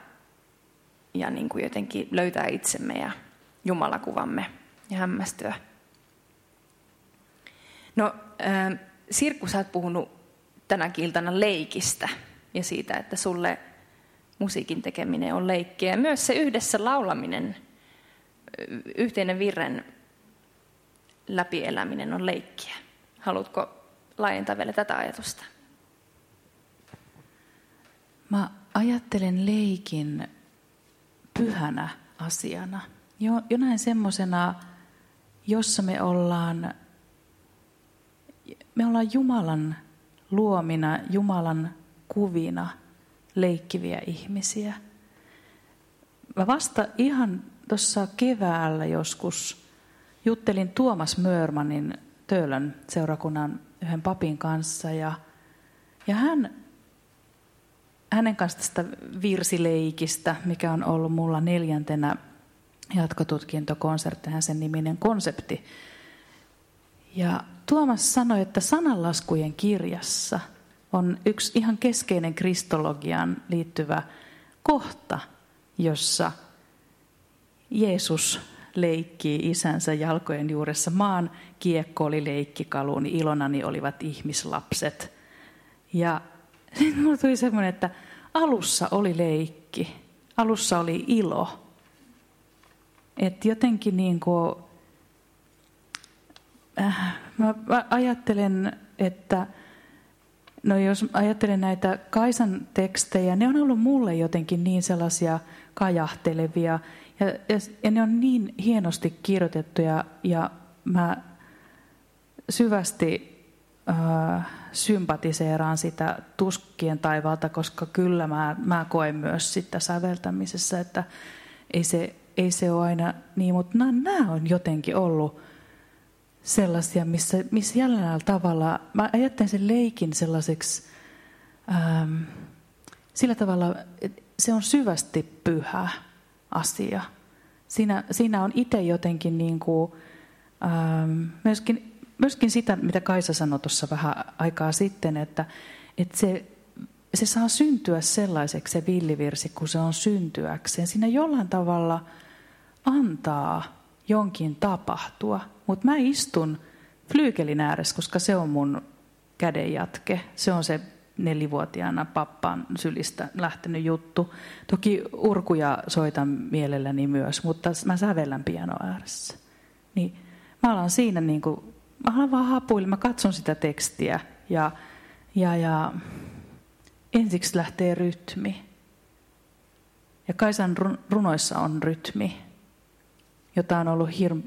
S1: ja niin kuin jotenkin löytää itsemme ja Jumalakuvamme ja hämmästyä. No, äh, Sirkku, sä oot puhunut tänä iltana leikistä ja siitä, että sulle musiikin tekeminen on leikkiä. Myös se yhdessä laulaminen, yhteinen virren läpieläminen on leikkiä. Haluatko laajentaa vielä tätä ajatusta?
S3: Mä ajattelen leikin pyhänä asiana. Jo, jonain semmoisena, jossa me ollaan, me ollaan Jumalan luomina, Jumalan kuvina leikkiviä ihmisiä. Mä vasta ihan tuossa keväällä joskus juttelin Tuomas Mörmanin Töölön seurakunnan yhden papin kanssa ja, ja hän, hänen kanssa tästä virsileikistä, mikä on ollut mulla neljäntenä jatkotutkintokonserttihan sen niminen konsepti. Ja Tuomas sanoi, että sananlaskujen kirjassa on yksi ihan keskeinen kristologiaan liittyvä kohta, jossa Jeesus leikkii isänsä jalkojen juuressa. Maan kiekko oli leikkikaluuni, ilonani olivat ihmislapset. Ja sitten mulla tuli semmoinen, että alussa oli leikki, alussa oli ilo. Että jotenkin niin kuin, äh, mä ajattelen, että no jos ajattelen näitä Kaisan tekstejä, ne on ollut mulle jotenkin niin sellaisia kajahtelevia ja, ja, ja ne on niin hienosti kirjoitettuja ja mä syvästi äh, sympatiseeraan sitä tuskien taivaalta, koska kyllä mä, mä koen myös sitä säveltämisessä, että ei se, ei se ole aina niin, mutta nämä on jotenkin ollut sellaisia, missä, missä jäljellä tavalla, mä ajattelen sen leikin sellaiseksi, ähm, sillä tavalla, että se on syvästi pyhä asia. Siinä, siinä on itse jotenkin niin kuin, ähm, myöskin, myöskin sitä, mitä Kaisa sanoi tuossa vähän aikaa sitten, että, että se, se saa syntyä sellaiseksi se villivirsi, kun se on syntyäkseen. Siinä jollain tavalla antaa jonkin tapahtua, mutta mä istun flyykelin ääressä, koska se on mun kädenjatke. Se on se nelivuotiaana pappaan sylistä lähtenyt juttu. Toki urkuja soitan mielelläni myös, mutta mä sävellän piano ääressä. Niin mä alan siinä niin kuin, mä alan vaan hapuilla, mä katson sitä tekstiä ja, ja, ja ensiksi lähtee rytmi. Ja Kaisan runoissa on rytmi, jota on ollut hirm,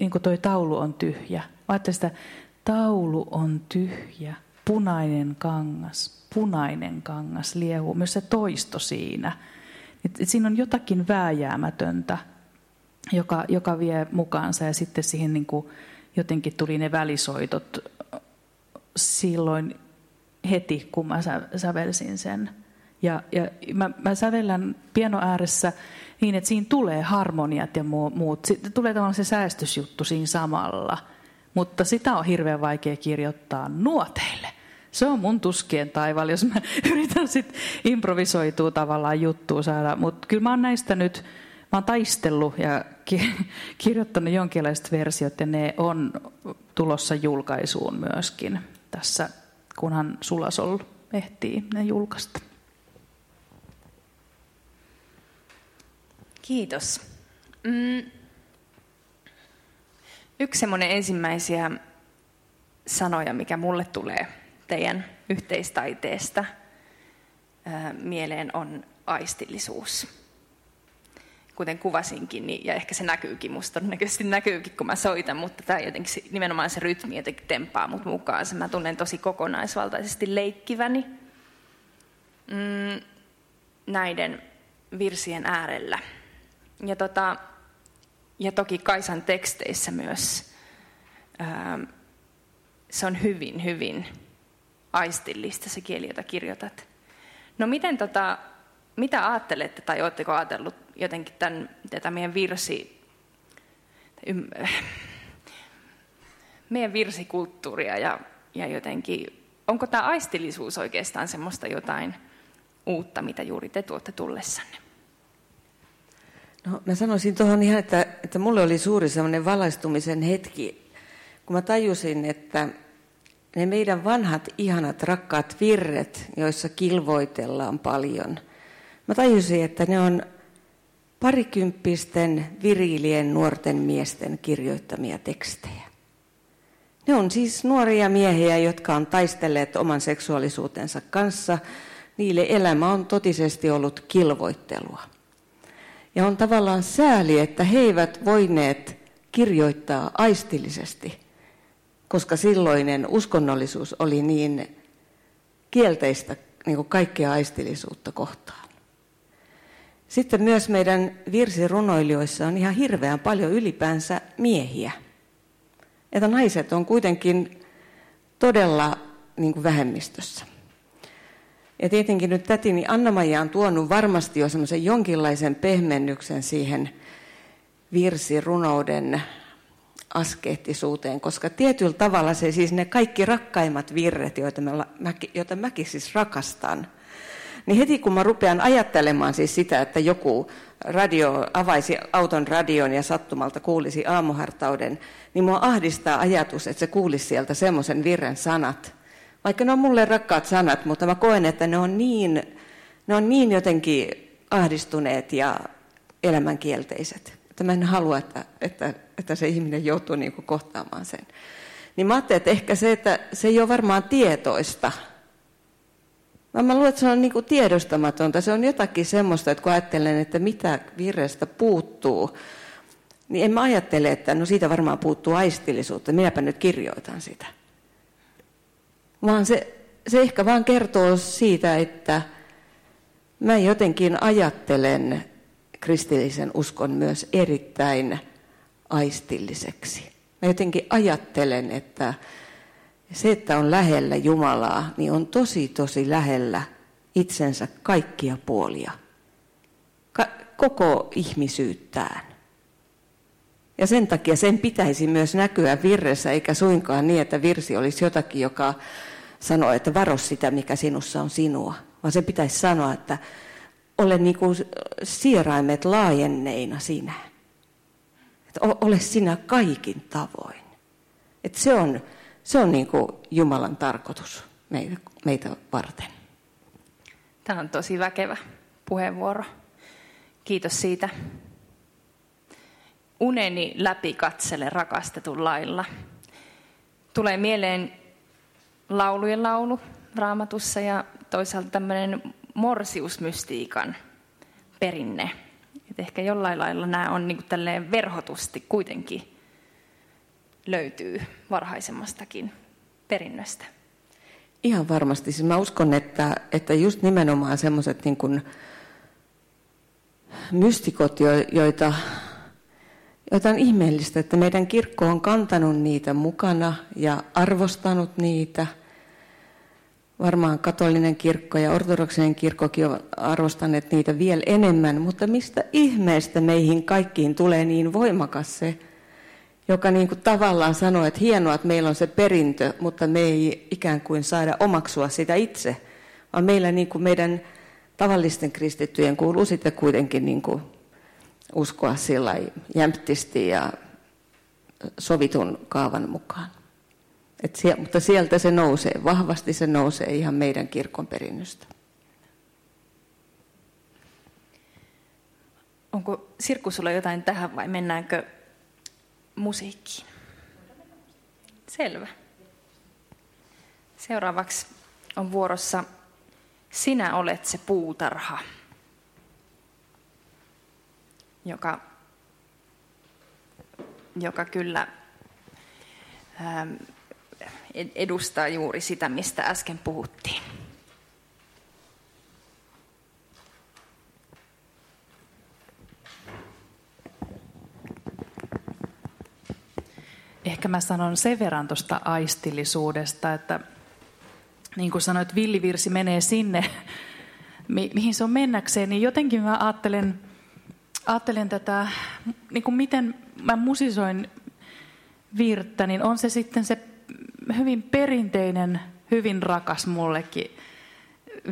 S3: niin kuin toi taulu on tyhjä. Ajattelin sitä, taulu on tyhjä punainen kangas, punainen kangas liehuu, myös se toisto siinä. Et, et siinä on jotakin vääjäämätöntä, joka, joka vie mukaansa ja sitten siihen niin kuin jotenkin tuli ne välisoitot silloin heti, kun mä sävelsin sen. Ja, ja mä, mä sävellän piano ääressä niin, että siinä tulee harmoniat ja muut. Sitten tulee tavallaan se säästysjuttu siinä samalla. Mutta sitä on hirveän vaikea kirjoittaa nuoteille. Se on mun tuskien taivaalla, jos mä yritän sitten improvisoitua tavallaan juttua saada. Mutta kyllä mä oon näistä nyt, mä oon taistellut ja ki- kirjoittanut jonkinlaiset versiot ja ne on tulossa julkaisuun myöskin tässä, kunhan Sulasol ehtii ne julkaista.
S1: Kiitos. Mm. Yksi semmoinen ensimmäisiä sanoja, mikä mulle tulee teidän yhteistaiteesta mieleen on aistillisuus. Kuten kuvasinkin, niin, ja ehkä se näkyykin, musta todennäköisesti näkyykin, kun mä soitan, mutta tämä jotenkin nimenomaan se rytmi jotenkin tempaa mut mukaan. Se mä tunnen tosi kokonaisvaltaisesti leikkiväni mm, näiden virsien äärellä. Ja, tota, ja toki Kaisan teksteissä myös. Ää, se on hyvin, hyvin aistillista se kieli, jota kirjoitat. No miten tota, mitä ajattelette tai oletteko ajatellut jotenkin tämän, tätä meidän virsi, meidän virsikulttuuria ja, ja jotenkin, onko tämä aistillisuus oikeastaan semmoista jotain uutta, mitä juuri te tuotte tullessanne?
S2: No, mä sanoisin tuohon ihan, että, että mulle oli suuri semmoinen valaistumisen hetki, kun mä tajusin, että ne meidän vanhat, ihanat, rakkaat virret, joissa kilvoitellaan paljon, mä tajusin, että ne on parikymppisten viriilien nuorten miesten kirjoittamia tekstejä. Ne on siis nuoria miehiä, jotka on taistelleet oman seksuaalisuutensa kanssa. Niille elämä on totisesti ollut kilvoittelua. Ja on tavallaan sääli, että he eivät voineet kirjoittaa aistillisesti, koska silloinen uskonnollisuus oli niin kielteistä niin kuin kaikkea aistillisuutta kohtaan. Sitten myös meidän virsirunoilijoissa on ihan hirveän paljon ylipäänsä miehiä. Että naiset on kuitenkin todella niin kuin vähemmistössä. Ja tietenkin nyt tätini Anna-Maija on tuonut varmasti jo semmoisen jonkinlaisen pehmennyksen siihen virsirunouden askeettisuuteen, koska tietyllä tavalla se siis ne kaikki rakkaimmat virret, joita, me, joita mäkin siis rakastan, niin heti kun mä rupean ajattelemaan siis sitä, että joku radio avaisi auton radion ja sattumalta kuulisi aamuhartauden, niin mua ahdistaa ajatus, että se kuulisi sieltä semmoisen virren sanat. Vaikka ne on mulle rakkaat sanat, mutta mä koen, että ne on niin, ne on niin jotenkin ahdistuneet ja elämänkielteiset. Että mä en halua, että, että, että se ihminen joutuu niin kuin kohtaamaan sen. Niin mä ajattelin, että ehkä se, että se ei ole varmaan tietoista, Mä, mä luulen, että se on niin kuin tiedostamatonta. Se on jotakin semmoista, että kun ajattelen, että mitä virrestä puuttuu, niin en mä ajattele, että no siitä varmaan puuttuu aistillisuutta, minäpä nyt kirjoitan sitä. Vaan se, se ehkä vaan kertoo siitä, että mä jotenkin ajattelen kristillisen uskon myös erittäin aistilliseksi. Mä jotenkin ajattelen, että se, että on lähellä Jumalaa, niin on tosi tosi lähellä itsensä kaikkia puolia. Ka- koko ihmisyyttään. Ja sen takia sen pitäisi myös näkyä virressä, eikä suinkaan niin, että virsi olisi jotakin, joka sanoo, että varo sitä, mikä sinussa on sinua. Vaan se pitäisi sanoa, että ole niin kuin sieraimet laajenneina sinä. Että ole sinä kaikin tavoin. Että se on se on niin kuin Jumalan tarkoitus meitä, meitä varten.
S1: Tämä on tosi väkevä puheenvuoro. Kiitos siitä. Uneni läpi katsele rakastetun lailla. Tulee mieleen laulujen laulu raamatussa ja toisaalta tämmöinen morsiusmystiikan perinne. Et ehkä jollain lailla nämä on niin kuin verhotusti kuitenkin löytyy varhaisemmastakin perinnöstä.
S2: Ihan varmasti. Siis mä uskon, että, että just nimenomaan semmoiset niin mystikot, joita, joita on ihmeellistä, että meidän kirkko on kantanut niitä mukana ja arvostanut niitä. Varmaan katolinen kirkko ja ortodoksinen kirkkokin ovat arvostaneet niitä vielä enemmän, mutta mistä ihmeestä meihin kaikkiin tulee niin voimakas se joka niin kuin tavallaan sanoo, että hienoa, että meillä on se perintö, mutta me ei ikään kuin saada omaksua sitä itse, vaan meillä niin kuin meidän tavallisten kristittyjen kuuluu sitten kuitenkin niin kuin uskoa sillä jämptisti ja sovitun kaavan mukaan. Et sie, mutta sieltä se nousee, vahvasti se nousee ihan meidän kirkon perinnöstä.
S1: Onko Sirkku sulla jotain tähän vai mennäänkö musiikkiin. Selvä. Seuraavaksi on vuorossa Sinä olet se puutarha, joka, joka kyllä ähm, edustaa juuri sitä, mistä äsken puhuttiin.
S3: Ehkä mä sanon sen verran tuosta aistillisuudesta, että niin kuin sanoit, villivirsi menee sinne, mi- mihin se on mennäkseen, niin jotenkin mä ajattelen, ajattelen tätä, niin kuin miten mä musisoin virttä, niin on se sitten se hyvin perinteinen, hyvin rakas mullekin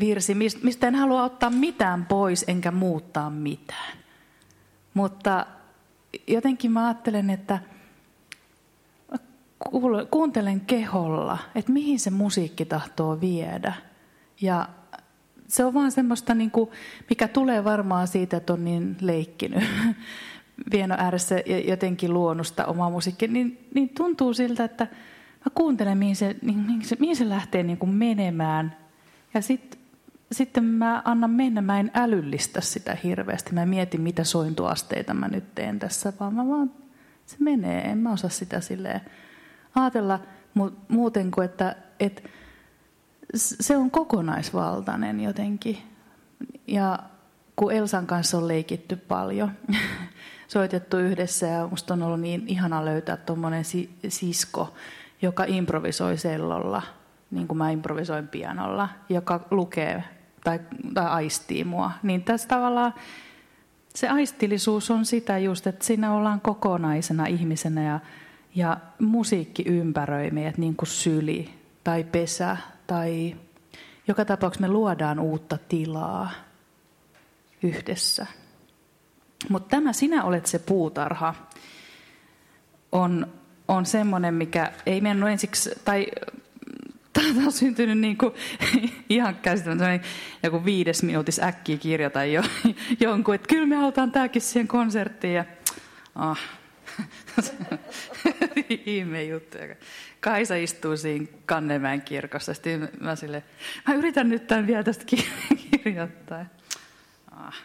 S3: virsi, mistä en halua ottaa mitään pois enkä muuttaa mitään. Mutta jotenkin mä ajattelen, että – kuuntelen keholla, että mihin se musiikki tahtoo viedä. Ja se on vaan semmoista, niin kuin, mikä tulee varmaan siitä, että on niin leikkinyt pieno ääressä ja jotenkin luonnosta omaa musiikkia, niin, niin tuntuu siltä, että mä kuuntelen, mihin se, niin, mihin se, mihin se lähtee niin kuin menemään. Ja sit, sitten mä annan mennä, mä en älyllistä sitä hirveästi. Mä mietin, mitä sointuasteita mä nyt teen tässä, vaan mä vaan, se menee. En mä osaa sitä silleen ajatella muuten kuin, että, että se on kokonaisvaltainen jotenkin. Ja kun Elsan kanssa on leikitty paljon, soitettu yhdessä ja musta on ollut niin ihana löytää tuommoinen sisko, joka improvisoi sellolla, niin kuin mä improvisoin pianolla, joka lukee tai, tai aistii mua. Niin tässä tavallaan se aistillisuus on sitä just, että siinä ollaan kokonaisena ihmisenä ja, ja musiikki ympäröi meidät niin kuin syli tai pesä tai joka tapauksessa me luodaan uutta tilaa yhdessä. Mutta tämä Sinä olet se puutarha on, on semmoinen, mikä ei mennyt ensiksi, tai tämä on syntynyt niin kuin, ihan käsittämättä joku viides minuutis äkkiä kirjata jo, jonkun, että kyllä me halutaan tämäkin siihen konserttiin. Ja, ah, ihme juttu. Kaisa istuu siinä Kannemäen kirkossa. Sitten mä, sille, mä yritän nyt tämän vielä tästä kirjoittaa. Ah.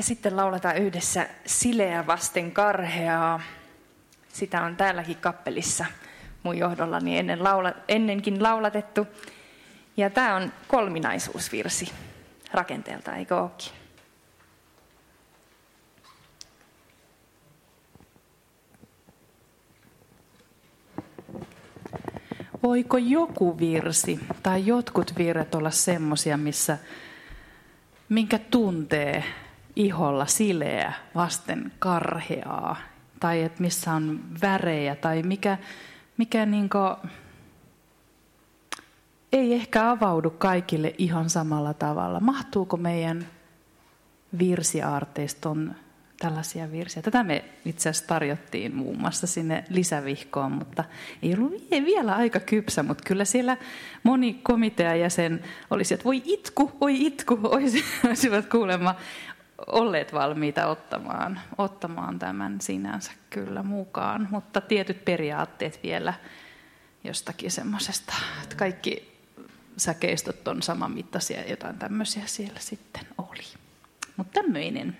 S3: Ja sitten lauletaan yhdessä Sileä vasten karheaa. Sitä on täälläkin kappelissa mun johdollani ennen laula, ennenkin laulatettu. Ja tämä on kolminaisuusvirsi rakenteelta, eikö ookin? Voiko joku virsi tai jotkut virret olla semmoisia, missä minkä tuntee iholla sileä vasten karheaa, tai että missä on värejä, tai mikä, mikä niinku, ei ehkä avaudu kaikille ihan samalla tavalla. Mahtuuko meidän virsiaarteiston tällaisia virsiä. Tätä me itse asiassa tarjottiin muun muassa sinne lisävihkoon, mutta ei ollut vielä aika kypsä, mutta kyllä siellä moni komiteajäsen olisi, että voi itku, voi itku, olisivat kuulemma olleet valmiita ottamaan, ottamaan tämän sinänsä kyllä mukaan, mutta tietyt periaatteet vielä jostakin semmoisesta, että kaikki säkeistöt on saman mittaisia, jotain tämmöisiä siellä sitten oli. Mutta tämmöinen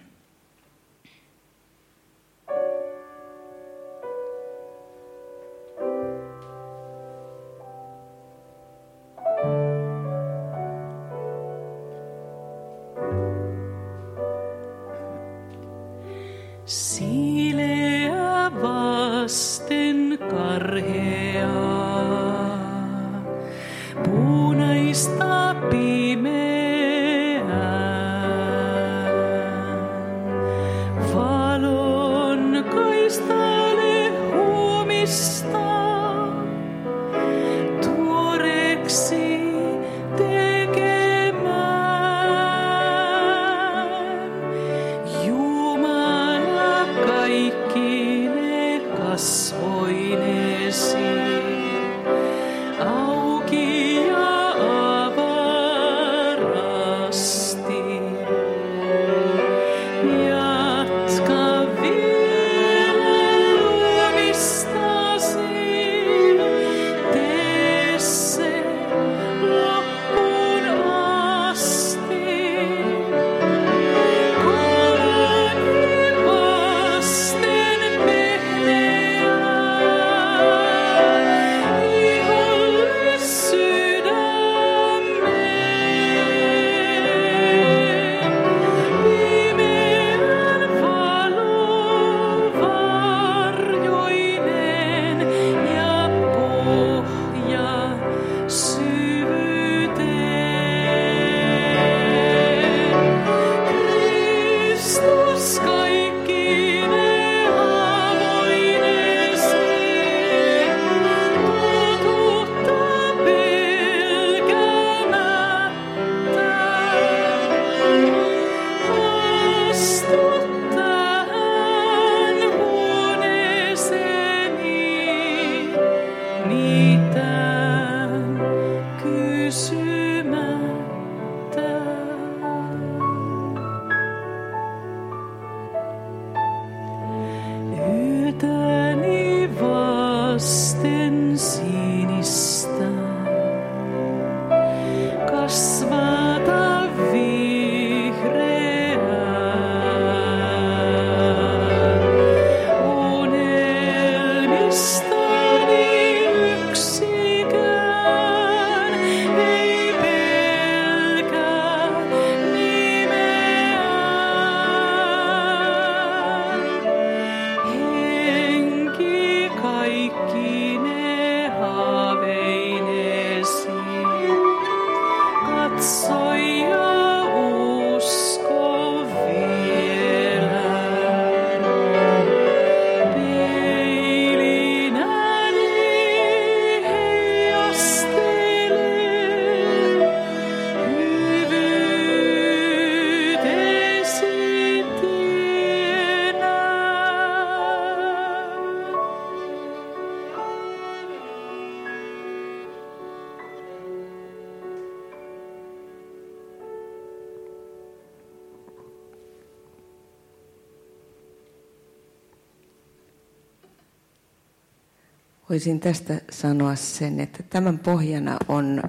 S2: Voisin tästä sanoa sen, että tämän pohjana on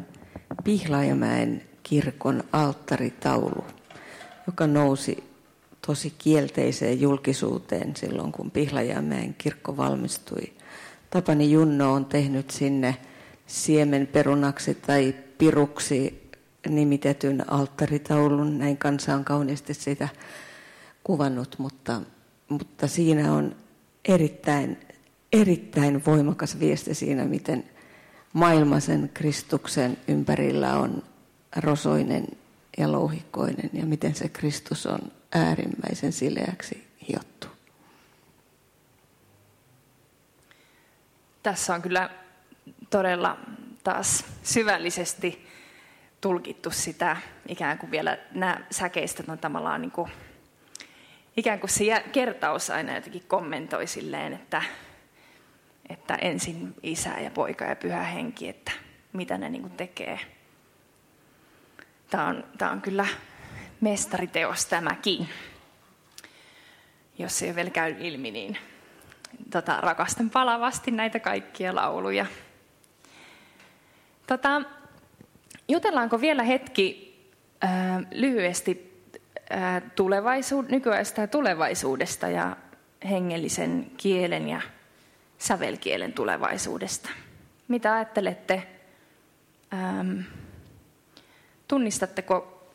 S2: Pihlajamäen kirkon alttaritaulu, joka nousi tosi kielteiseen julkisuuteen silloin, kun Pihlajamäen kirkko valmistui. Tapani Junno on tehnyt sinne siemenperunaksi tai piruksi nimitetyn alttaritaulun. Näin kansa on kauniisti sitä kuvannut, mutta, mutta siinä on erittäin, erittäin voimakas viesti siinä, miten maailma sen Kristuksen ympärillä on rosoinen ja louhikkoinen ja miten se Kristus on äärimmäisen sileäksi hiottu.
S1: Tässä on kyllä todella taas syvällisesti tulkittu sitä, ikään kuin vielä nämä säkeistöt on tavallaan niin kuin, ikään kuin se kertaus aina jotenkin kommentoi silleen, että, että ensin isä ja poika ja pyhä henki, että mitä ne niin tekee. Tämä on, tämä on kyllä mestariteos tämäkin. Jos se ei vielä käynyt ilmi, niin tota, rakastan palavasti näitä kaikkia lauluja. Tota, jutellaanko vielä hetki ää, lyhyesti ää, tulevaisuud- nykyaista ja tulevaisuudesta ja hengellisen kielen ja sävelkielen tulevaisuudesta? Mitä ajattelette? Ähm, tunnistatteko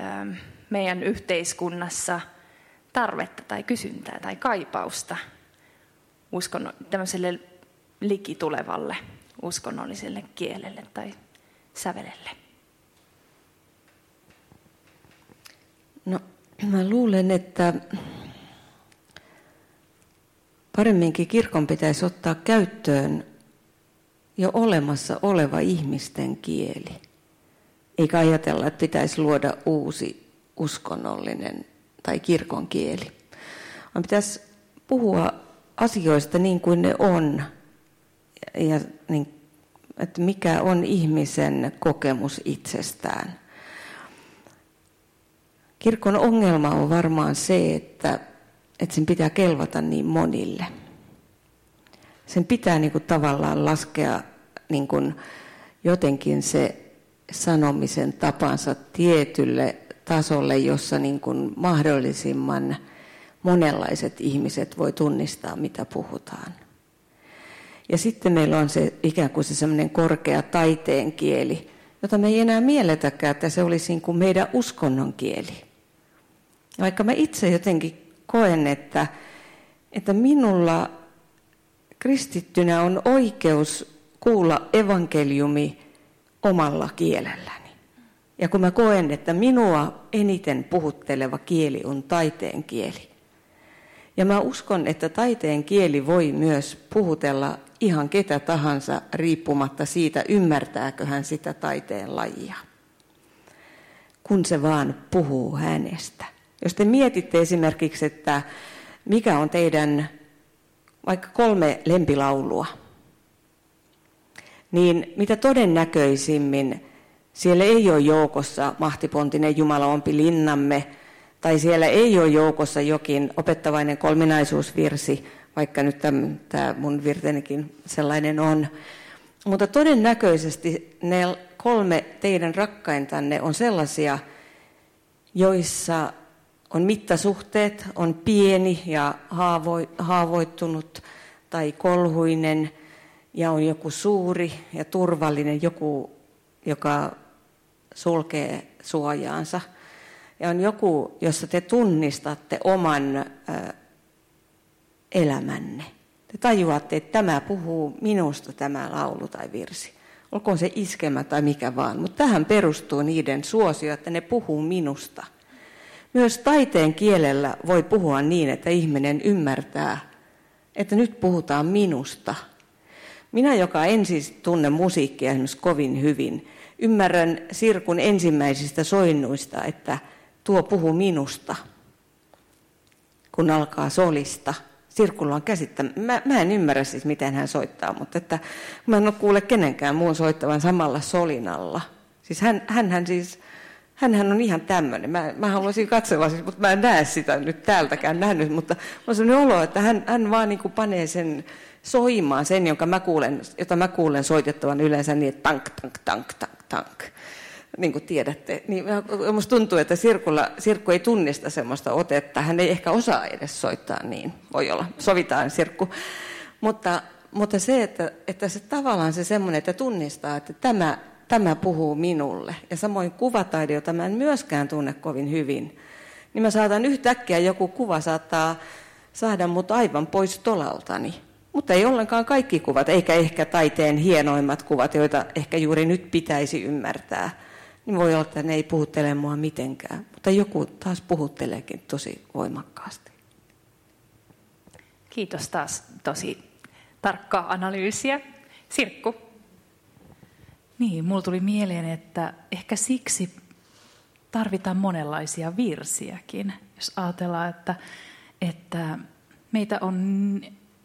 S1: ähm, meidän yhteiskunnassa tarvetta tai kysyntää tai kaipausta uskon, tämmöiselle likitulevalle uskonnolliselle kielelle tai sävelelle?
S2: No, mä luulen, että paremminkin kirkon pitäisi ottaa käyttöön jo olemassa oleva ihmisten kieli. Eikä ajatella, että pitäisi luoda uusi uskonnollinen tai kirkon kieli. Vaan pitäisi puhua asioista niin kuin ne on. Ja niin, että mikä on ihmisen kokemus itsestään. Kirkon ongelma on varmaan se, että, että sen pitää kelvata niin monille. Sen pitää niin kuin tavallaan laskea niin kuin jotenkin se sanomisen tapansa tietylle tasolle, jossa niin kuin mahdollisimman monenlaiset ihmiset voi tunnistaa, mitä puhutaan. Ja sitten meillä on se ikään kuin se korkea taiteen kieli, jota me ei enää mielletäkään, että se olisi niin kuin meidän uskonnon kieli. Vaikka mä itse jotenkin koen, että, että minulla kristittynä on oikeus kuulla evankeliumi omalla kielelläni. Ja kun mä koen, että minua eniten puhutteleva kieli on taiteen kieli. Ja mä uskon, että taiteen kieli voi myös puhutella ihan ketä tahansa riippumatta siitä, ymmärtääkö hän sitä taiteen lajia. Kun se vaan puhuu hänestä. Jos te mietitte esimerkiksi, että mikä on teidän vaikka kolme lempilaulua, niin mitä todennäköisimmin siellä ei ole joukossa Mahtipontinen Jumala ompi linnamme, tai siellä ei ole joukossa jokin opettavainen kolminaisuusvirsi, vaikka nyt tämä mun virtenikin sellainen on. Mutta todennäköisesti ne kolme teidän rakkaintanne on sellaisia, joissa on mittasuhteet, on pieni ja haavoittunut tai kolhuinen ja on joku suuri ja turvallinen, joku, joka sulkee suojaansa. Ja on joku, jossa te tunnistatte oman elämänne. Te tajuatte, että tämä puhuu minusta tämä laulu tai virsi. Olkoon se iskemä tai mikä vaan, mutta tähän perustuu niiden suosio, että ne puhuu minusta – myös taiteen kielellä voi puhua niin, että ihminen ymmärtää, että nyt puhutaan minusta. Minä, joka en siis tunne musiikkia esimerkiksi kovin hyvin, ymmärrän Sirkun ensimmäisistä soinnuista, että tuo puhuu minusta, kun alkaa solista. Sirkulla on käsittä. Mä, mä en ymmärrä siis, miten hän soittaa, mutta että mä en ole kuule kenenkään muun soittavan samalla solinalla. Siis hän, hän, hän siis hänhän on ihan tämmöinen. Mä, mä haluaisin katsella, siis, mutta mä en näe sitä nyt täältäkään nähnyt, mutta on sellainen olo, että hän, hän vaan niin kuin panee sen soimaan, sen, jonka mä kuulen, jota mä kuulen soitettavan yleensä niin, että tank, tank, tank, tank, tank. Niin kuin tiedätte. Niin musta tuntuu, että Sirkulla, Sirkku ei tunnista semmoista otetta. Hän ei ehkä osaa edes soittaa niin. Voi olla. Sovitaan Sirkku. Mutta, mutta se, että, että se tavallaan se semmoinen, että tunnistaa, että tämä tämä puhuu minulle. Ja samoin kuvataide, jota mä en myöskään tunne kovin hyvin, niin mä saatan yhtäkkiä, joku kuva saattaa saada mut aivan pois tolaltani. Mutta ei ollenkaan kaikki kuvat, eikä ehkä taiteen hienoimmat kuvat, joita ehkä juuri nyt pitäisi ymmärtää. Niin voi olla, että ne ei puhuttele mua mitenkään. Mutta joku taas puhutteleekin tosi voimakkaasti.
S1: Kiitos taas tosi tarkkaa analyysiä. Sirkku.
S3: Niin, mulla tuli mieleen, että ehkä siksi tarvitaan monenlaisia virsiäkin. Jos ajatellaan, että, että meitä on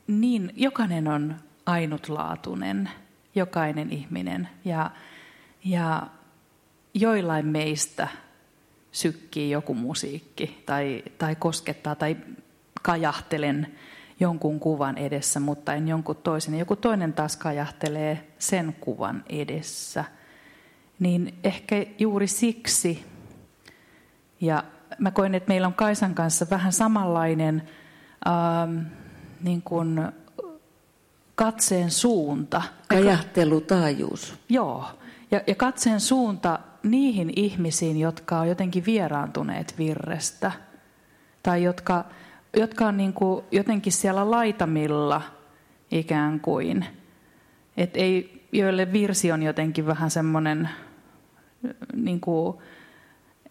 S3: niin, jokainen on ainutlaatuinen, jokainen ihminen. Ja, ja joillain meistä sykkii joku musiikki tai, tai koskettaa tai kajahtelen jonkun kuvan edessä, mutta en jonkun toisen. Joku toinen taas kajahtelee sen kuvan edessä. Niin ehkä juuri siksi, ja mä koen, että meillä on Kaisan kanssa vähän samanlainen ähm, niin kuin katseen suunta.
S2: Kajahtelutaajuus.
S3: Joo, ja, ja katseen suunta niihin ihmisiin, jotka on jotenkin vieraantuneet virrestä, tai jotka jotka on niin kuin jotenkin siellä laitamilla ikään kuin. Et ei, joille virsi on jotenkin vähän semmoinen, niin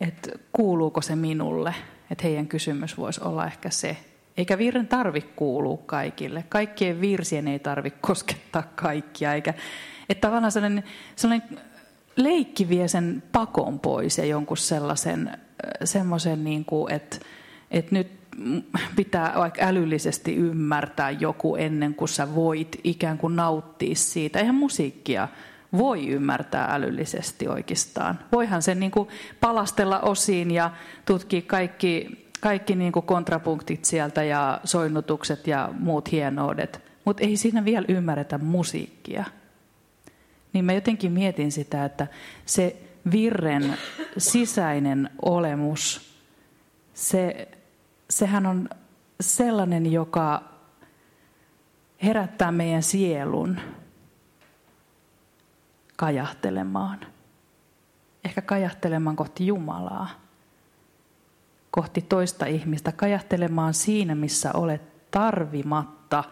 S3: että kuuluuko se minulle. Että heidän kysymys voisi olla ehkä se. Eikä virren tarvi kuulua kaikille. Kaikkien virsien ei tarvi koskettaa kaikkia. Eikä, että tavallaan sellainen, sellainen leikki vie sen pakon pois ja jonkun sellaisen, semmoisen, niin kuin, että, että nyt pitää vaikka älyllisesti ymmärtää joku ennen kuin sä voit ikään kuin nauttia siitä. Eihän musiikkia voi ymmärtää älyllisesti oikeastaan. Voihan sen niin kuin palastella osiin ja tutkia kaikki, kaikki niin kuin kontrapunktit sieltä ja soinnutukset ja muut hienoudet, mutta ei siinä vielä ymmärretä musiikkia. Niin mä jotenkin mietin sitä, että se virren sisäinen olemus, se, sehän on sellainen, joka herättää meidän sielun kajahtelemaan. Ehkä kajahtelemaan kohti Jumalaa, kohti toista ihmistä, kajahtelemaan siinä, missä olet tarvimatta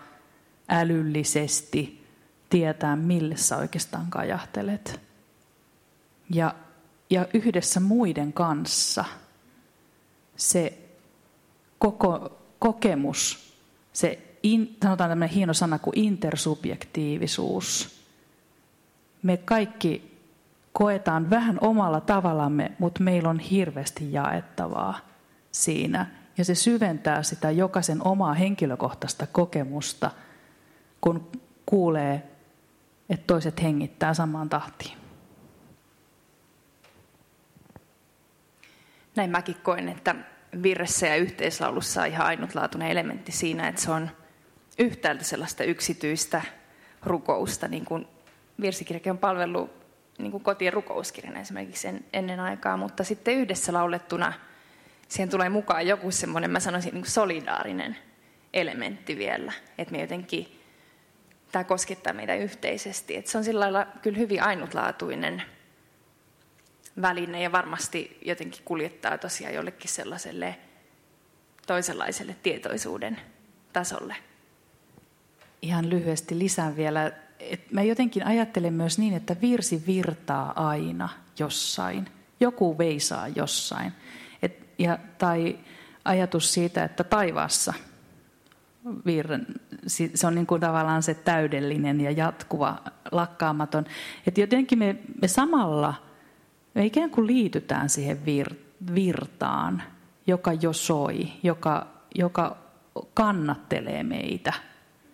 S3: älyllisesti tietää, mille sä oikeastaan kajahtelet. Ja, ja yhdessä muiden kanssa se koko kokemus, se in, sanotaan tämmöinen hieno sana kuin intersubjektiivisuus. Me kaikki koetaan vähän omalla tavallamme, mutta meillä on hirveästi jaettavaa siinä. Ja se syventää sitä jokaisen omaa henkilökohtaista kokemusta, kun kuulee, että toiset hengittää samaan tahtiin.
S1: Näin mäkin koen, että virressä ja yhteislaulussa on ihan ainutlaatuinen elementti siinä, että se on yhtäältä sellaista yksityistä rukousta, niin kuin virsikirjakin on palvellut niin kuin kotien rukouskirjana esimerkiksi ennen aikaa, mutta sitten yhdessä laulettuna siihen tulee mukaan joku semmoinen, mä sanoisin, niin kuin solidaarinen elementti vielä, että me jotenkin, tämä koskettaa meitä yhteisesti, että se on sillä lailla kyllä hyvin ainutlaatuinen väline ja varmasti jotenkin kuljettaa tosiaan jollekin sellaiselle toisenlaiselle tietoisuuden tasolle.
S3: Ihan lyhyesti lisään vielä, että mä jotenkin ajattelen myös niin, että virsi virtaa aina jossain. Joku veisaa jossain. Et, ja, tai ajatus siitä, että taivaassa virren, se on niin kuin tavallaan se täydellinen ja jatkuva, lakkaamaton. Että jotenkin me, me samalla me ikään kuin liitytään siihen vir, virtaan, joka jo soi, joka, joka kannattelee meitä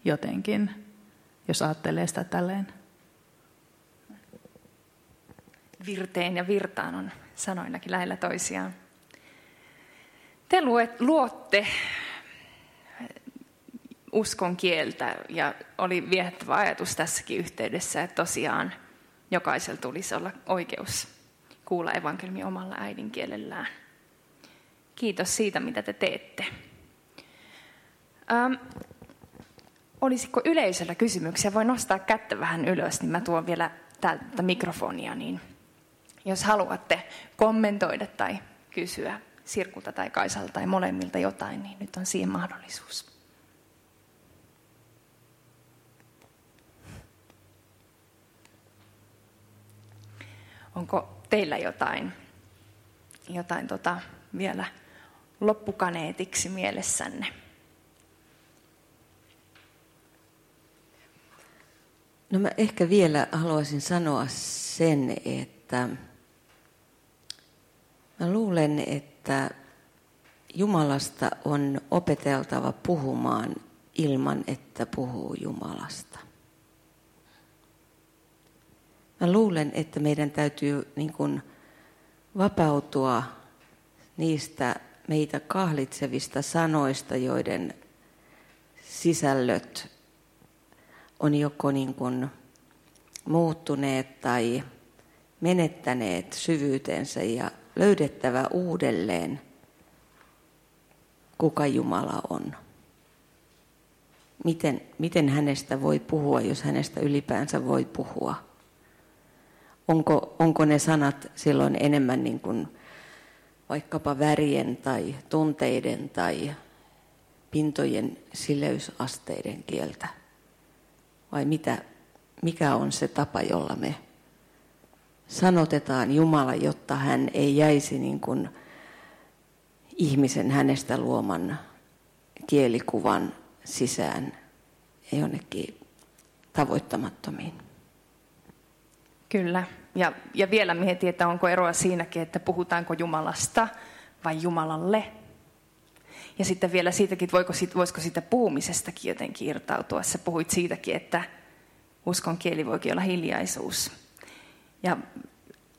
S3: jotenkin, jos ajattelee sitä tälleen.
S1: Virteen ja virtaan on sanoinakin lähellä toisiaan. Te luet, luotte uskon kieltä ja oli viehättävä ajatus tässäkin yhteydessä, että tosiaan jokaisella tulisi olla oikeus kuulla evankeliumi omalla äidinkielellään. Kiitos siitä, mitä te teette. Ähm, olisiko yleisöllä kysymyksiä? Voi nostaa kättä vähän ylös, niin mä tuon vielä täältä mikrofonia. Niin jos haluatte kommentoida tai kysyä Sirkulta tai Kaisalta tai molemmilta jotain, niin nyt on siihen mahdollisuus. Onko teillä jotain, jotain tota vielä loppukaneetiksi mielessänne?
S2: No mä ehkä vielä haluaisin sanoa sen, että mä luulen, että Jumalasta on opeteltava puhumaan ilman, että puhuu Jumalasta. Mä luulen, että meidän täytyy niin kuin vapautua niistä meitä kahlitsevista sanoista, joiden sisällöt on joko niin kuin muuttuneet tai menettäneet syvyytensä ja löydettävä uudelleen, kuka Jumala on. Miten, miten hänestä voi puhua, jos hänestä ylipäänsä voi puhua onko, onko ne sanat silloin enemmän niin kuin vaikkapa värien tai tunteiden tai pintojen sileysasteiden kieltä. vai mitä, mikä on se tapa, jolla me sanotetaan Jumala, jotta hän ei jäisi niin kuin ihmisen hänestä luoman kielikuvan sisään jonnekin tavoittamattomiin.
S1: Kyllä. Ja, ja vielä mietin, että onko eroa siinäkin, että puhutaanko Jumalasta vai Jumalalle. Ja sitten vielä siitäkin, että voiko, voisiko siitä puhumisestakin jotenkin irtautua. Sä puhuit siitäkin, että uskon kieli voikin olla hiljaisuus. Ja,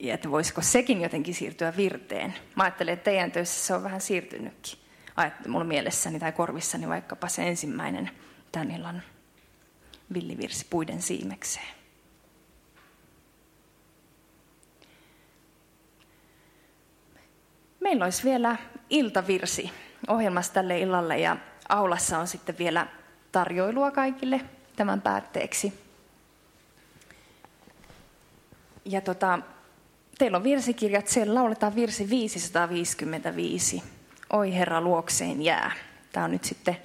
S1: ja että voisiko sekin jotenkin siirtyä virteen. Mä ajattelen, että teidän töissä se on vähän siirtynytkin. Ajattelin mulla mielessäni tai korvissani vaikkapa se ensimmäinen tämän illan villivirsi puiden siimekseen. Meillä olisi vielä iltavirsi ohjelmassa tälle illalle ja aulassa on sitten vielä tarjoilua kaikille tämän päätteeksi. Ja tota, teillä on virsikirjat, siellä lauletaan virsi 555. Oi Herra luokseen jää. Tämä on nyt sitten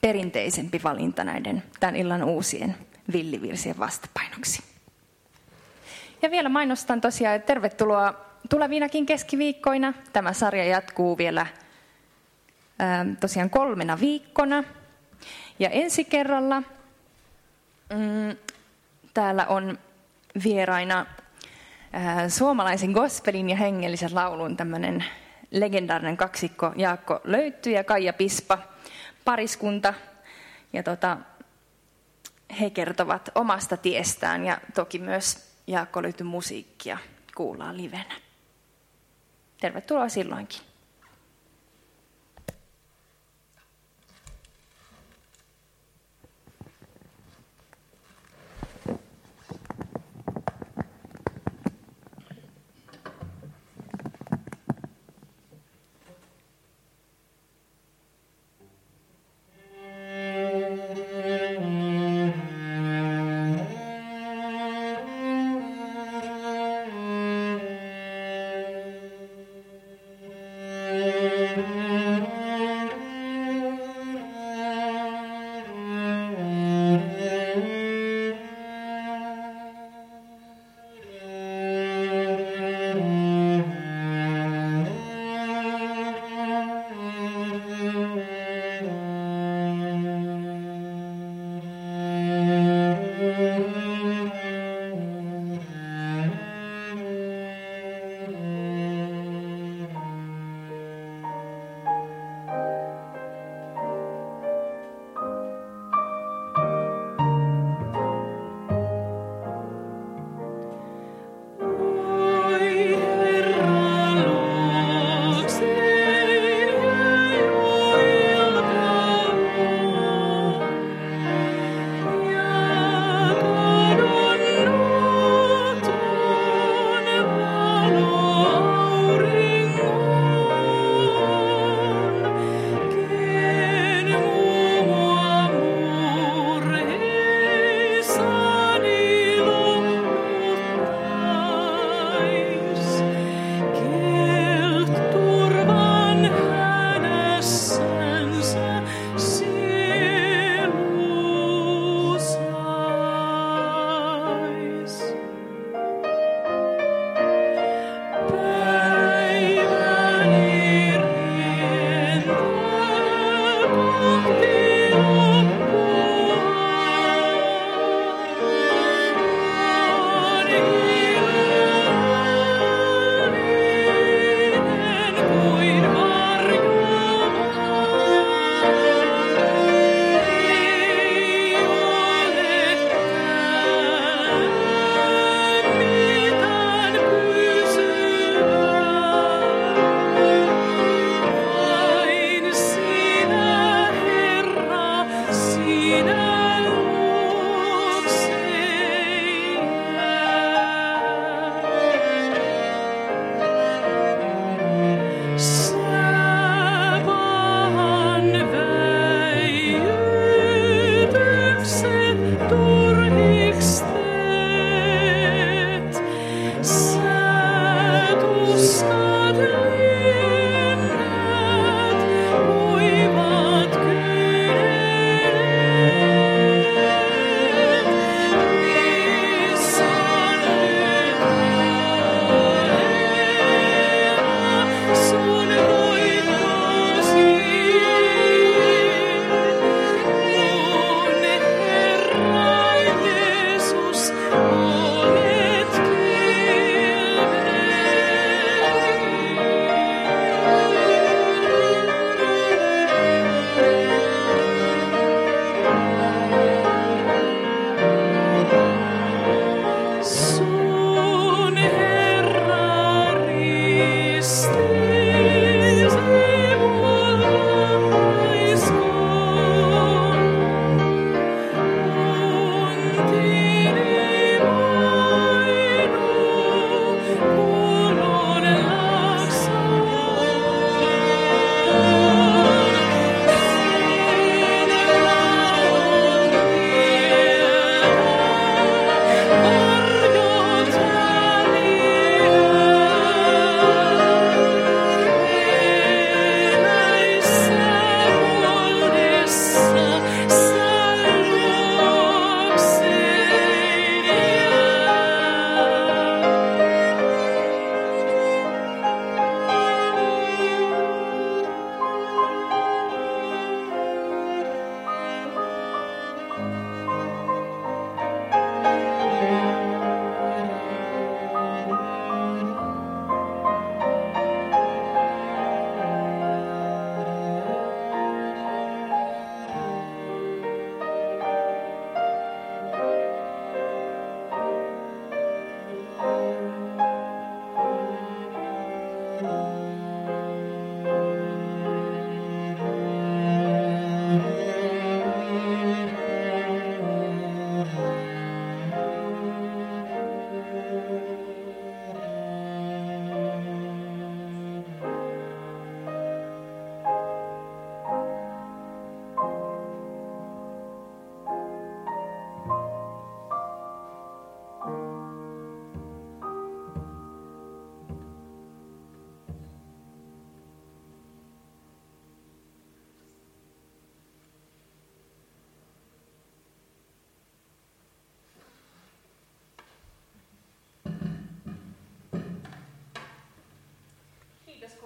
S1: perinteisempi valinta näiden tämän illan uusien villivirsien vastapainoksi. Ja vielä mainostan tosiaan, että tervetuloa tulevinakin keskiviikkoina. Tämä sarja jatkuu vielä ää, tosiaan kolmena viikkona. Ja ensi kerralla mm, täällä on vieraina ää, suomalaisen gospelin ja hengellisen laulun tämmöinen legendaarinen kaksikko Jaakko Löytty ja Kaija Pispa pariskunta. Ja tota, he kertovat omasta tiestään ja toki myös Jaakko Löyty musiikkia kuullaan livenä. Tervetuloa silloinkin.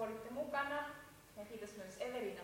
S1: Olitte mukana. Ja kiitos myös Evelina